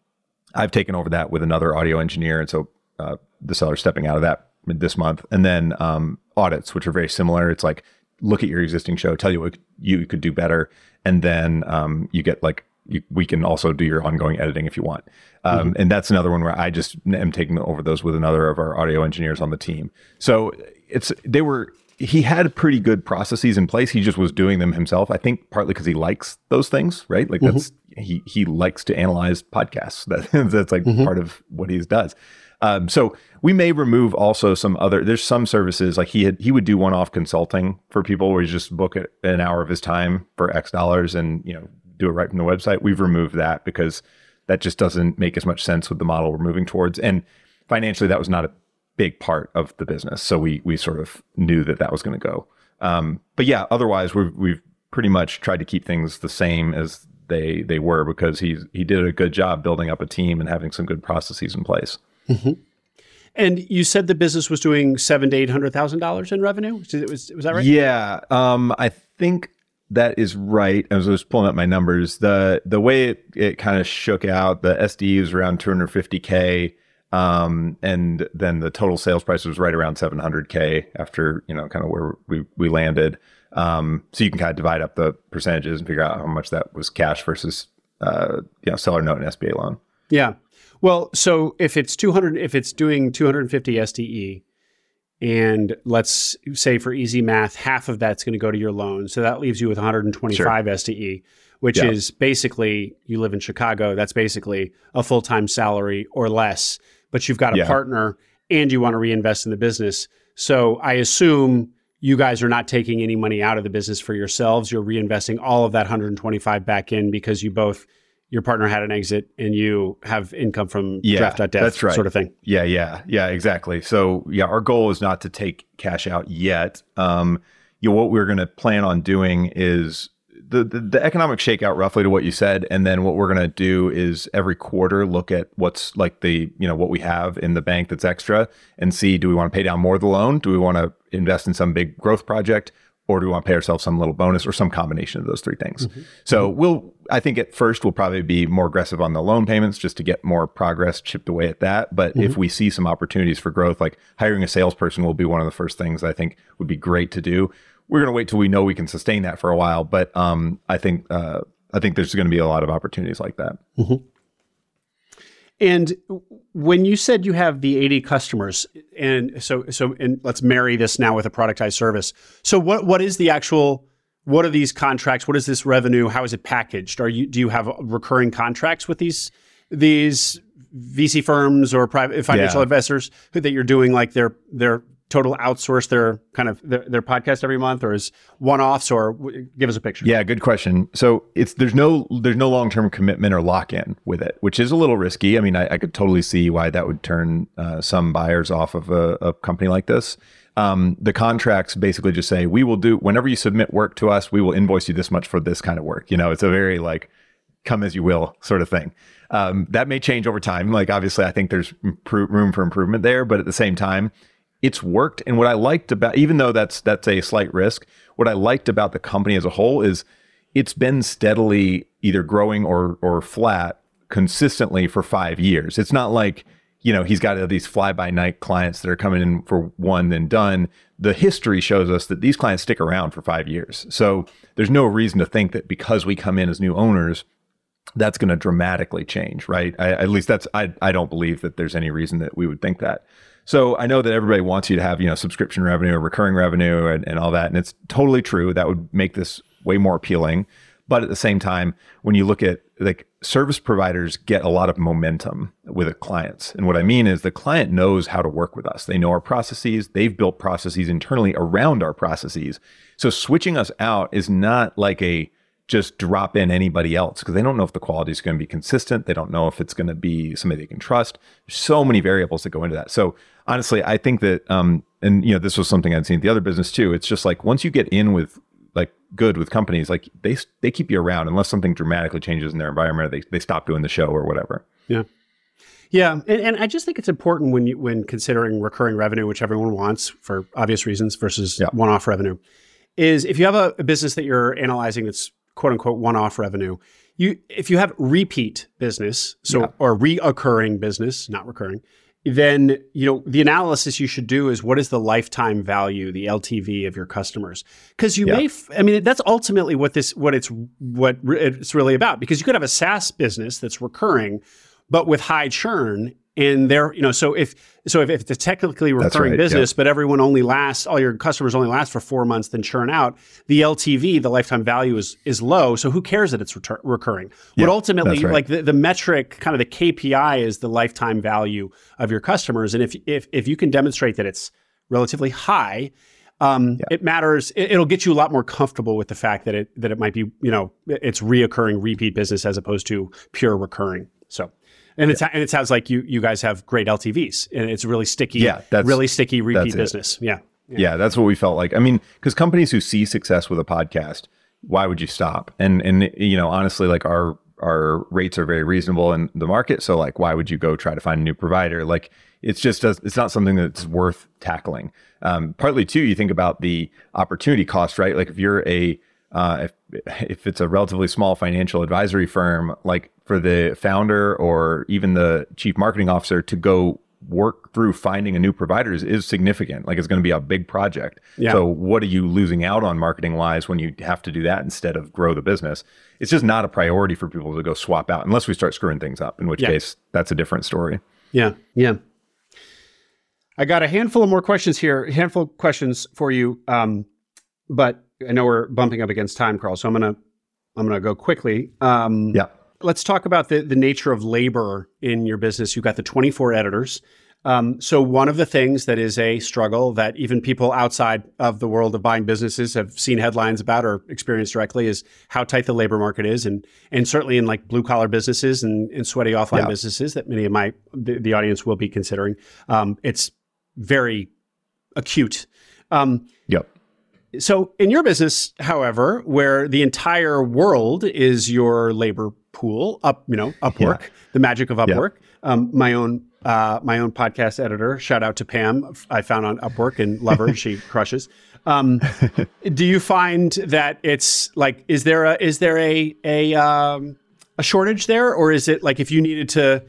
I've taken over that with another audio engineer, and so uh, the seller's stepping out of that this month. And then um, audits, which are very similar. It's like look at your existing show, tell you what you could do better, and then um, you get like you, we can also do your ongoing editing if you want. Um, And that's another one where I just am taking over those with another of our audio engineers on the team. So it's they were he had pretty good processes in place. He just was doing them himself. I think partly because he likes those things, right? Like that's he he likes to analyze podcasts. That, that's like part of what he does. Um, so we may remove also some other. There's some services like he had he would do one off consulting for people where he just book it an hour of his time for X dollars and you know do it right from the website. We've removed that because that just doesn't make as much sense with the model we're moving towards. And financially, that was not a big part of the business. So we we sort of knew that that was going to go. Um, but yeah, otherwise we've we've pretty much tried to keep things the same as they they were because he's he did a good job building up a team and having some good processes in place. And you said the business was doing seven to eight hundred thousand dollars in revenue. Was, was, was that right? Yeah, um, I think that is right. I was pulling up my numbers, the the way it, it kind of shook out, the SDE was around 250k, um, and then the total sales price was right around 700k after you know kind of where we we landed. Um, so you can kind of divide up the percentages and figure out how much that was cash versus uh, you know seller note and SBA loan. Yeah. Well, so if it's 200, if it's doing 250 SDE, and let's say for easy math, half of that's going to go to your loan. So that leaves you with 125 SDE, which Yeah. is basically you live in Chicago. That's basically a full time salary or less, but you've got a Yeah. partner and you want to reinvest in the business. So I assume you guys are not taking any money out of the business for yourselves. You're reinvesting all of that 125 back in because you both, your partner had an exit and you have income from Yeah, draft.dev that's right. sort of thing. Yeah, yeah, yeah, exactly. So yeah, our goal is not to take cash out yet. Um, you know, what we're going to plan on doing is the, the the economic shakeout, roughly to what you said, and then what we're going to do is every quarter look at what's like the you know what we have in the bank that's extra, and see do we want to pay down more of the loan? Do we want to invest in some big growth project? Or do we want to pay ourselves some little bonus or some combination of those three things? So we'll, I think at first we'll probably be more aggressive on the loan payments just to get more progress chipped away at that. But if we see some opportunities for growth, like hiring a salesperson will be one of the first things I think would be great to do. We're going to wait till we know we can sustain that for a while. But um, I think, uh, I think there's going to be a lot of opportunities like that. And when you said you have the 80 customers, and so so and let's marry this now with a productized service. So what what is the actual what are these contracts? What is this revenue? How is it packaged? Are you do you have recurring contracts with these these VC firms or private financial Yeah. investors who, that you're doing like their their total outsource their kind of their, their podcast every month, or is one offs? Or w- give us a picture. Yeah, good question. So it's there's no there's no long term commitment or lock in with it, which is a little risky. I mean, I, I could totally see why that would turn uh, some buyers off of a, a company like this. Um, the contracts basically just say we will do whenever you submit work to us, we will invoice you this much for this kind of work. You know, it's a very like come as you will sort of thing. Um, that may change over time. Like obviously, I think there's room for improvement there, but at the same time, it's worked. And what I liked about, even though that's that's a slight risk, what I liked about the company as a whole is it's been steadily either growing or or flat consistently for five years. It's not like you know he's got these fly by night clients that are coming in for one then done. The history shows us that these clients stick around for five years. So there's no reason to think that because we come in as new owners that's going to dramatically change, right? I, at least that's I I don't believe that there's any reason that we would think that. So I know that everybody wants you to have you know subscription revenue or recurring revenue and, and all that, and it's totally true. That would make this way more appealing. But at the same time, when you look at like service providers get a lot of momentum with clients. And what I mean is the client knows how to work with us. They know our processes. They've built processes internally around our processes. So switching us out is not like a just drop in anybody else because they don't know if the quality is going to be consistent. They don't know if it's going to be somebody they can trust. There's so many variables that go into that. So honestly, I think that, um, and you know, this was something I'd seen at the other business too. It's just like once you get in with like good with companies, like they they keep you around unless something dramatically changes in their environment. Or they they stop doing the show or whatever. Yeah. Yeah, and, and, I just think it's important when you when considering recurring revenue, which everyone wants for obvious reasons, versus yeah. one-off revenue, is if you have a, a, business that you're analyzing that's quote unquote one off revenue. You if you have repeat business, so yeah. or reoccurring business, not recurring, then you know the analysis you should do is what is the lifetime value, the LTV of your customers? Because you yeah. may, f- I mean, that's ultimately what this what it's what it's really about. Because you could have a SaaS business that's recurring, but with high churn, and they're you know so if so if, if it's a technically recurring right, business but everyone only lasts all your customers only last for four months then churn out the ltv the lifetime value is is low so who cares that it's retur- recurring what ultimately right. like the, the metric kind of the kpi is the lifetime value of your customers and if if if you can demonstrate that it's relatively high um, it matters. It, will get you a lot more comfortable with the fact that it that it might be, you know, it's reoccurring repeat business as opposed to pure recurring. So and it's and it sounds like you you guys have great LTVs, and it's really sticky. Yeah, that's really sticky repeat business. Yeah, yeah, yeah, that's what we felt like. I mean, because companies who see success with a podcast, why would you stop? And and you know, honestly, like our our rates are very reasonable in the market. So like, why would you go try to find a new provider? Like, it's just it's not something that's worth tackling. Um, partly too, you think about the opportunity cost, right? Like if you're a uh, if if it's a relatively small financial advisory firm, like for the founder or even the chief marketing officer to go work through finding a new provider is, is significant. Like it's going to be a big project. Yeah. So what are you losing out on marketing wise when you have to do that instead of grow the business? It's just not a priority for people to go swap out unless we start screwing things up, in which yeah. case that's a different story. Yeah. Yeah. I got a handful of more questions here, a handful of questions for you. Um, but I know we're bumping up against time, Karl. So I'm gonna I'm gonna go quickly. Um, yeah. Let's talk about the the nature of labor in your business. You've got the 24 editors. Um, so one of the things that is a struggle that even people outside of the world of buying businesses have seen headlines about or experienced directly is how tight the labor market is, and and certainly in like blue collar businesses and, and sweaty offline yeah. businesses that many of my the, the audience will be considering. Um, it's very acute. Um. So, in your business, however, where the entire world is your labor pool, up you know Upwork, yeah. the magic of Upwork. Yeah. Um, my own uh, my own podcast editor. Shout out to Pam. I found on Upwork and love her. she crushes. Um, do you find that it's like is there a is there a a um, a shortage there, or is it like if you needed to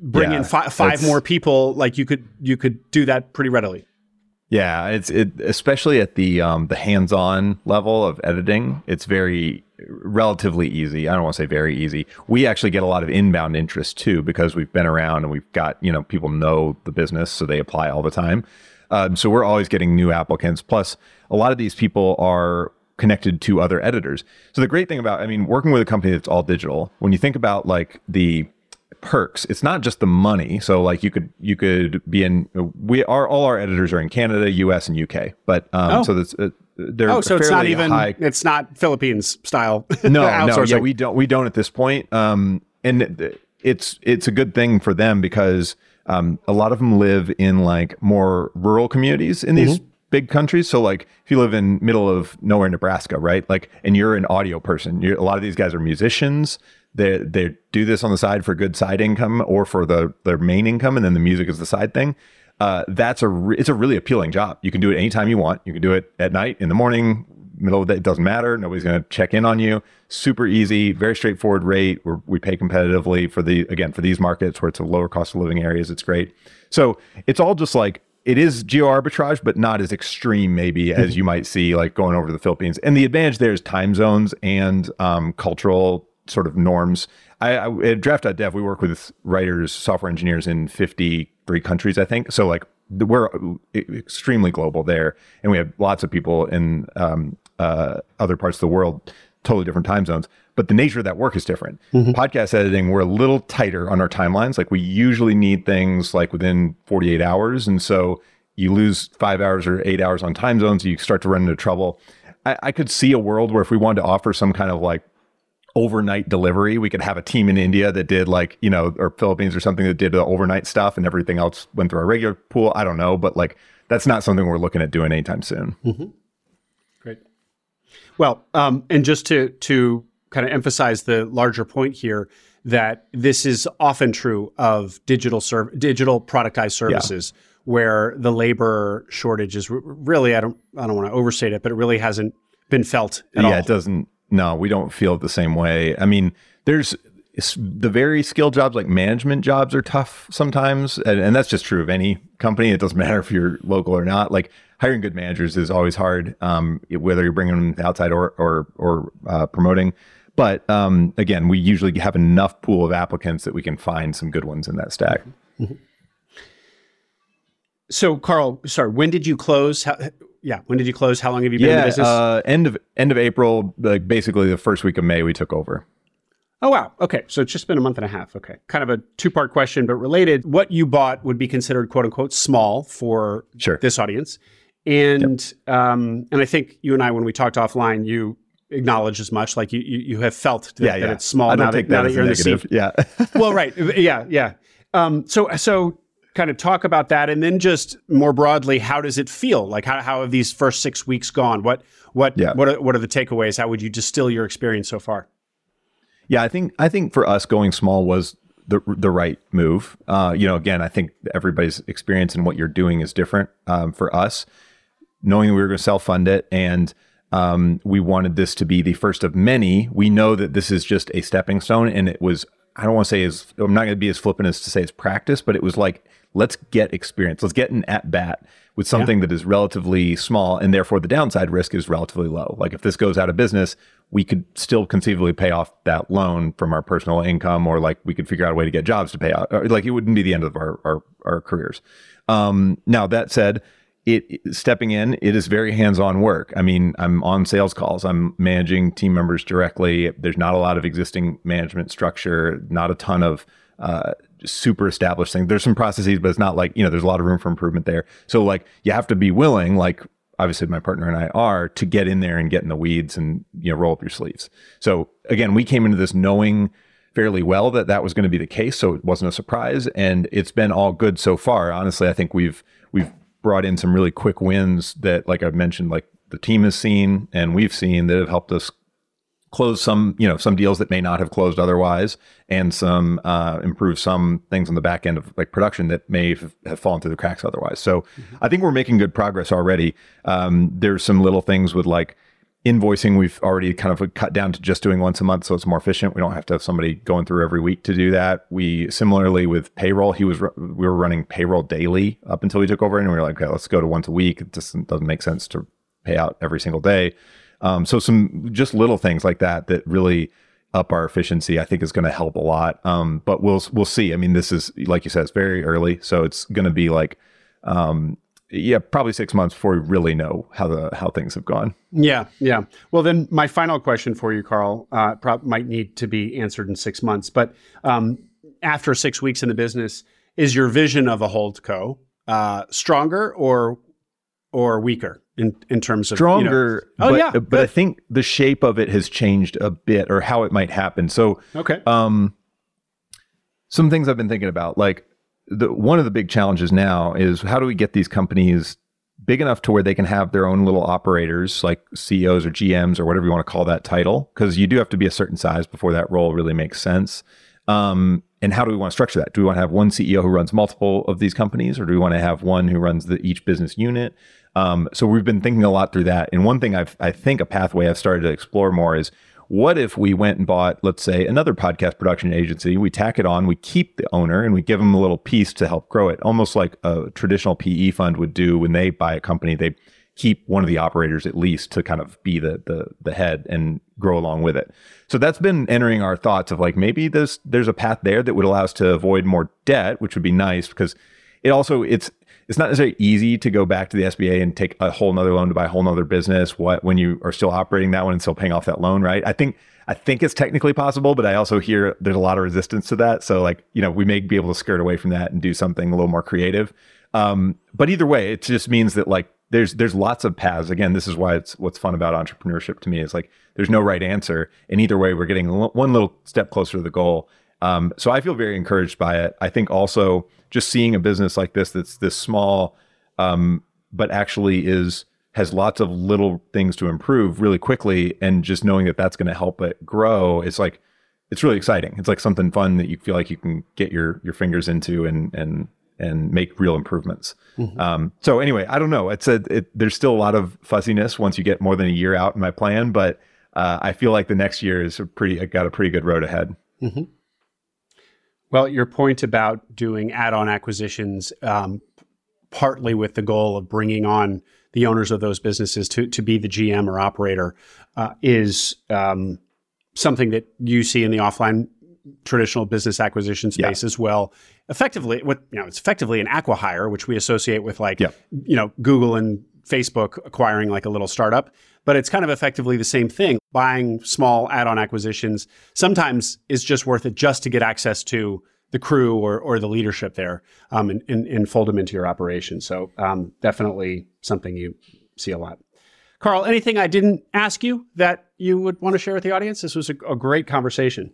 bring yeah, in fi- five more people, like you could you could do that pretty readily? Yeah, it's it especially at the um, the hands-on level of editing. It's very relatively easy. I don't want to say very easy. We actually get a lot of inbound interest too because we've been around and we've got you know people know the business, so they apply all the time. Um, so we're always getting new applicants. Plus, a lot of these people are connected to other editors. So the great thing about, I mean, working with a company that's all digital, when you think about like the perks. It's not just the money. So like you could you could be in we are all our editors are in Canada, U.S. and U.K. But um, Oh. so that's uh, they're Oh, so it's not even high it's not Philippines style. no, no, yeah, we don't we don't at this point. Um, and it's it's a good thing for them because um, a lot of them live in like more rural communities in these big countries. So like if you live in middle of nowhere, Nebraska, right? Like, and you're an audio person. You're, a lot of these guys are musicians. They they do this on the side for good side income or for the their main income, and then the music is the side thing. Uh, that's a re- it's a really appealing job. You can do it anytime you want. You can do it at night, in the morning, middle of the day. It doesn't matter. Nobody's going to check in on you. Super easy, very straightforward rate. We're, we pay competitively for the again for these markets where it's a lower cost of living areas. It's great. So it's all just like it is geo arbitrage, but not as extreme maybe as you might see like going over to the Philippines. And the advantage there is time zones and um, cultural sort of norms. I, I at Draft.dev, we work with writers, software engineers in 53 countries, I think. So like we're e- extremely global there, and we have lots of people in um, uh, other parts of the world, totally different time zones. But the nature of that work is different. Podcast editing, we're a little tighter on our timelines. Like we usually need things like within 48 hours, and so you lose five hours or eight hours on time zones, you start to run into trouble. I, I could see a world where if we wanted to offer some kind of like overnight delivery. We could have a team in India that did like, you know, or Philippines or something that did the overnight stuff and everything else went through our regular pool. I don't know, but like that's not something we're looking at doing anytime soon. Great. Well, um, and just to to kind of emphasize the larger point here that this is often true of digital serv- digital productized services where the labor shortage is r- really I don't I don't want to overstate it, but it really hasn't been felt at yeah, all. Yeah, it doesn't. No, we don't feel it the same way. I mean, there's the very skilled jobs like management jobs are tough sometimes, and, and that's just true of any company. It doesn't matter if you're local or not. Like hiring good managers is always hard, um, whether you're bringing them outside or or or uh, promoting. But um, again, we usually have enough pool of applicants that we can find some good ones in that stack. So, Karl, sorry, when did you close? How, yeah, when did you close? How long have you been in the Yeah, business? uh, end of end of April, like basically the first week of May, we took over. Oh, wow. Okay. So it's just been a month and a half. Okay. Kind of a two part question, but related. What you bought would be considered quote unquote small for Sure. this audience. And um, and I think you and I, when we talked offline, you acknowledged as much. Like you you, you have felt that, Yeah, that yeah. it's small I don't now take that, now that, that as you're in the seat. negative. Yeah. well, right. Yeah, yeah. Um, so, so kind of talk about that, and then just more broadly, how does it feel? Like, how, how have these first six weeks gone? What, what, Yeah. what, are, what are the takeaways? How would you distill your experience so far? Yeah, I think I think for us going small was the the right move. Uh, you know, again, I think everybody's experience and what you're doing is different. Um, for us, knowing we were going to self fund it and um, we wanted this to be the first of many. We know that this is just a stepping stone, and it was. I don't want to say as I'm not going to be as flippant as to say it's practice, but it was like let's get experience. Let's get an at bat with something that is relatively small, and therefore the downside risk is relatively low. Like if this goes out of business, we could still conceivably pay off that loan from our personal income, or like we could figure out a way to get jobs to pay out. Or, like it wouldn't be the end of our our, our careers. Um, now that said, it- stepping in, it is very hands-on work. I mean, I'm on sales calls. I'm managing team members directly. There's not a lot of existing management structure. Not a ton of uh, super established things. There's some processes, but it's not like you know. There's a lot of room for improvement there. So like you have to be willing, like obviously my partner and I are, to get in there and get in the weeds and you know roll up your sleeves. So again, we came into this knowing fairly well that that was going to be the case, so it wasn't a surprise, and it's been all good so far. Honestly, I think we've we've brought in some really quick wins that, like I've mentioned, like the team has seen and we've seen that have helped us close some you know some deals that may not have closed otherwise and some uh, improve some things on the back end of like production that may have, have fallen through the cracks otherwise. So i think we're making good progress already. Um, there's some little things with like invoicing we've already kind of cut down to just doing once a month so it's more efficient. We don't have to have somebody going through every week to do that. We similarly with payroll he was we were running payroll daily up until we took over and we were like okay let's go to once a week. It just doesn't make sense to pay out every single day um, so some just little things like that that really up our efficiency, I think is going to help a lot. Um, but we'll we'll see. I mean, this is like you said, it's very early, so it's going to be like, um, yeah, probably six months before we really know how the how things have gone. Yeah, yeah. Well, then my final question for you, Karl, uh, prob- might need to be answered in six months. But um, after six weeks in the business, is your vision of a holdco uh, stronger or or weaker in, in terms of stronger? You know, oh but, yeah, but I think the shape of it has changed a bit, or how it might happen. So okay, um, some things I've been thinking about, like the one of the big challenges now is how do we get these companies big enough to where they can have their own little operators like CEOs or GMs or whatever you want to call that title because you do have to be a certain size before that role really makes sense. Um, and how do we want to structure that? Do we want to have one CEO who runs multiple of these companies, or do we want to have one who runs the, each business unit? Um, so we've been thinking a lot through that. And one thing I've, I think a pathway I've started to explore more is what if we went and bought, let's say, another podcast production agency? We tack it on, we keep the owner, and we give them a little piece to help grow it, almost like a traditional PE fund would do when they buy a company. They keep one of the operators at least to kind of be the the the head and grow along with it. So that's been entering our thoughts of like maybe there's there's a path there that would allow us to avoid more debt, which would be nice because it also it's it's not necessarily easy to go back to the SBA and take a whole nother loan to buy a whole nother business. What when you are still operating that one and still paying off that loan, right? I think I think it's technically possible, but I also hear there's a lot of resistance to that. So like you know we may be able to skirt away from that and do something a little more creative. Um, but either way, it just means that like there's there's lots of paths. Again, this is why it's what's fun about entrepreneurship to me is like there's no right answer, and either way, we're getting one little step closer to the goal. Um, so I feel very encouraged by it. I think also just seeing a business like this that's this small, um, but actually is has lots of little things to improve really quickly, and just knowing that that's going to help it grow, it's like it's really exciting. It's like something fun that you feel like you can get your your fingers into and and and make real improvements. Mm-hmm. Um, so anyway, I don't know. It's a it, there's still a lot of fuzziness once you get more than a year out in my plan, but uh, I feel like the next year is a pretty I got a pretty good road ahead. Mm-hmm. Well, your point about doing add-on acquisitions, um, partly with the goal of bringing on the owners of those businesses to to be the GM or operator, uh, is um, something that you see in the offline traditional business acquisition space yeah. as well. Effectively, what you know, it's effectively an acquihire, which we associate with like yeah. you know Google and Facebook acquiring like a little startup, but it's kind of effectively the same thing. Buying small add-on acquisitions sometimes is just worth it just to get access to the crew or, or the leadership there um, and, and, and, fold them into your operation. So um, definitely something you see a lot. Karl, anything I didn't ask you that you would want to share with the audience? This was a, a great conversation.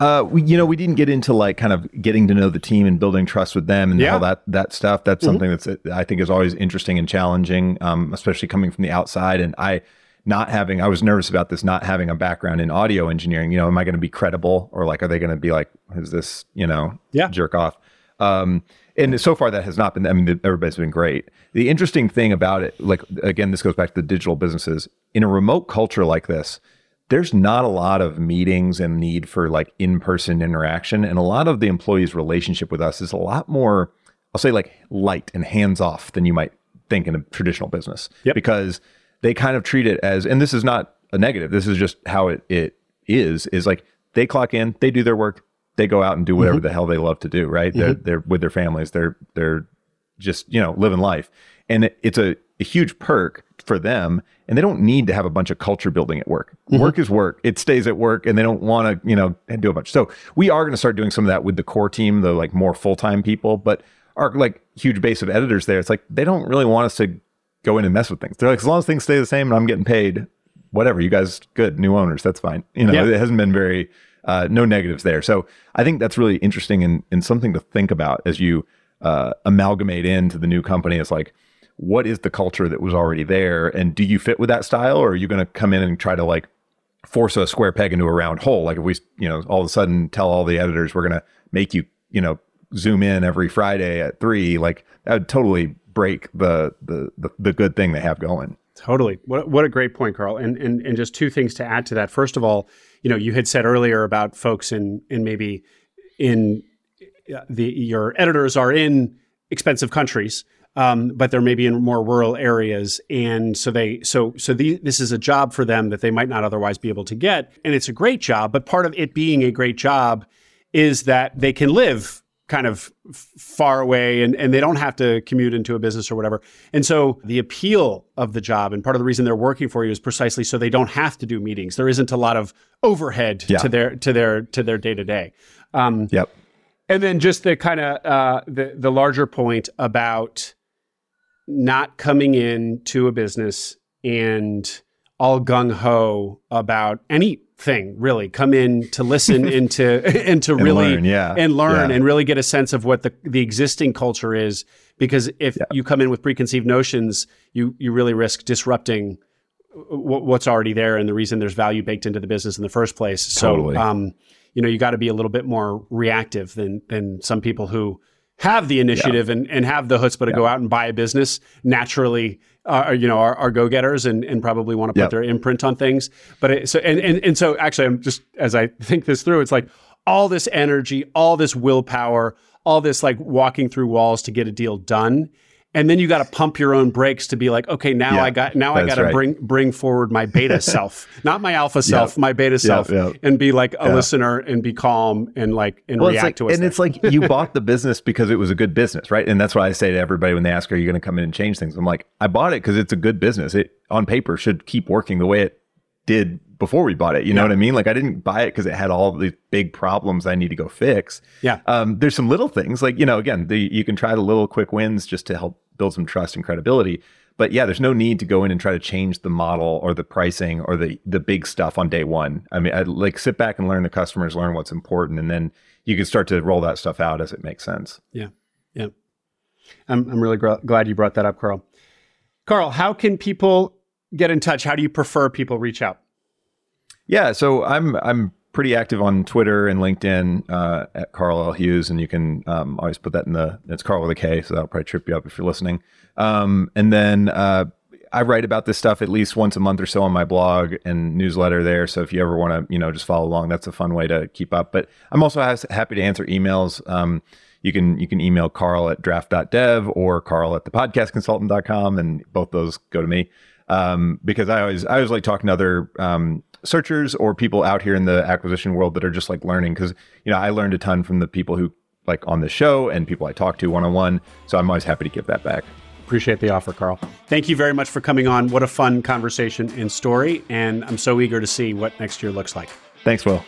Uh, we, you know, we didn't get into like kind of getting to know the team and building trust with them and yeah. all that that stuff. That's mm-hmm. something that's I think is always interesting and challenging, um, especially coming from the outside. And I, not having, I was nervous about this, not having a background in audio engineering. You know, am I going to be credible or like, are they going to be like, is this, you know, yeah. jerk off? Um, and so far that has not been. I mean, everybody's been great. The interesting thing about it, like again, this goes back to the digital businesses. In a remote culture like this, there's not a lot of meetings and need for like in-person interaction and a lot of the employees relationship with us is a lot more i'll say like light and hands off than you might think in a traditional business yep. because they kind of treat it as and this is not a negative this is just how it, it is is like they clock in they do their work they go out and do whatever mm-hmm. the hell they love to do right mm-hmm. they're, they're with their families they're they're just you know living life and it, it's a, a huge perk for them and they don't need to have a bunch of culture building at work. Mm-hmm. Work is work. It stays at work and they don't want to, you know, do a bunch. So we are going to start doing some of that with the core team, the like more full-time people, but our like huge base of editors there, it's like they don't really want us to go in and mess with things. They're like, as long as things stay the same and I'm getting paid, whatever, you guys good, new owners, that's fine. You know, yeah. it hasn't been very uh, no negatives there. So I think that's really interesting and, and something to think about as you uh, amalgamate into the new company. It's like, what is the culture that was already there and do you fit with that style or are you going to come in and try to like force a square peg into a round hole like if we you know all of a sudden tell all the editors we're going to make you you know zoom in every friday at three like that would totally break the the the, the good thing they have going Totally. What what a great point, Karl. And and and just two things to add to that. First of all, you know, you had said earlier about folks in in maybe in uh, the your editors are in expensive countries um, but they're maybe in more rural areas, and so they so so the, this is a job for them that they might not otherwise be able to get, and it's a great job. But part of it being a great job is that they can live kind of far away and, and they don't have to commute into a business or whatever. And so the appeal of the job and part of the reason they're working for you is precisely so they don't have to do meetings. There isn't a lot of overhead Yeah. to their to their to their day to day. Um, Yep. and then just the kind of uh, the the larger point about not coming in to a business and all gung ho about anything really. Come in to listen and to and to And really learn, yeah. and learn Yeah. and really get a sense of what the the existing culture is. Because if you come in with preconceived notions, you you really risk disrupting w- what's already there and the reason there's value baked into the business in the first place. So, Totally. um, you know, you got to be a little bit more reactive than than some people who have the initiative and, and have the chutzpah to go out and buy a business naturally. Uh, you know, are, are go getters and, and probably want to put Yep. their imprint on things. But it, so and, and and so actually, I'm just as I think this through, it's like all this energy, all this willpower, all this like walking through walls to get a deal done. And then you got to pump your own brakes to be like, okay, now Yeah, I got now I got to right. bring bring forward my beta self, not my alpha self, my beta self, yep. and be like a Yeah. listener and be calm and like and Well, react like, to it. and there. it's like you bought the business because it was a good business, right? And that's why I say to everybody when they ask, "Are you going to come in and change things?" I'm like, I bought it because it's a good business. It on paper should keep working the way it did before we bought it. You know what I mean? Like I didn't buy it because it had all these big problems I need to go fix. Yeah. Um, there's some little things like you know, again, the, you can try the little quick wins just to help build some trust and credibility. But yeah, there's no need to go in and try to change the model or the pricing or the the big stuff on day one. I mean, I like sit back and learn the customers, learn what's important, and then you can start to roll that stuff out as it makes sense. Yeah. Yeah. I'm, I'm really gr- glad you brought that up, Karl. Karl, how can people get in touch? How do you prefer people reach out? Yeah, so I'm I'm pretty active on Twitter and LinkedIn uh, at Karl L Hughes, and you can um, always put that in the it's Karl with a K, so that'll probably trip you up if you're listening. Um, and then uh, I write about this stuff at least once a month or so on my blog and newsletter there. So if you ever want to, you know, just follow along, that's a fun way to keep up. But I'm also happy to answer emails. Um, you can you can email Karl at draft.dev or Karl at thepodcastconsultant.com, and both those go to me um, because I always I always like talking to other um, searchers or people out here in the acquisition world that are just like learning because you know I learned a ton from the people who like on the show and people I talk to one on one. So I'm always happy to give that back. Appreciate the offer, Karl. Thank you very much for coming on. What a fun conversation and story. And I'm so eager to see what next year looks like. Thanks, Will.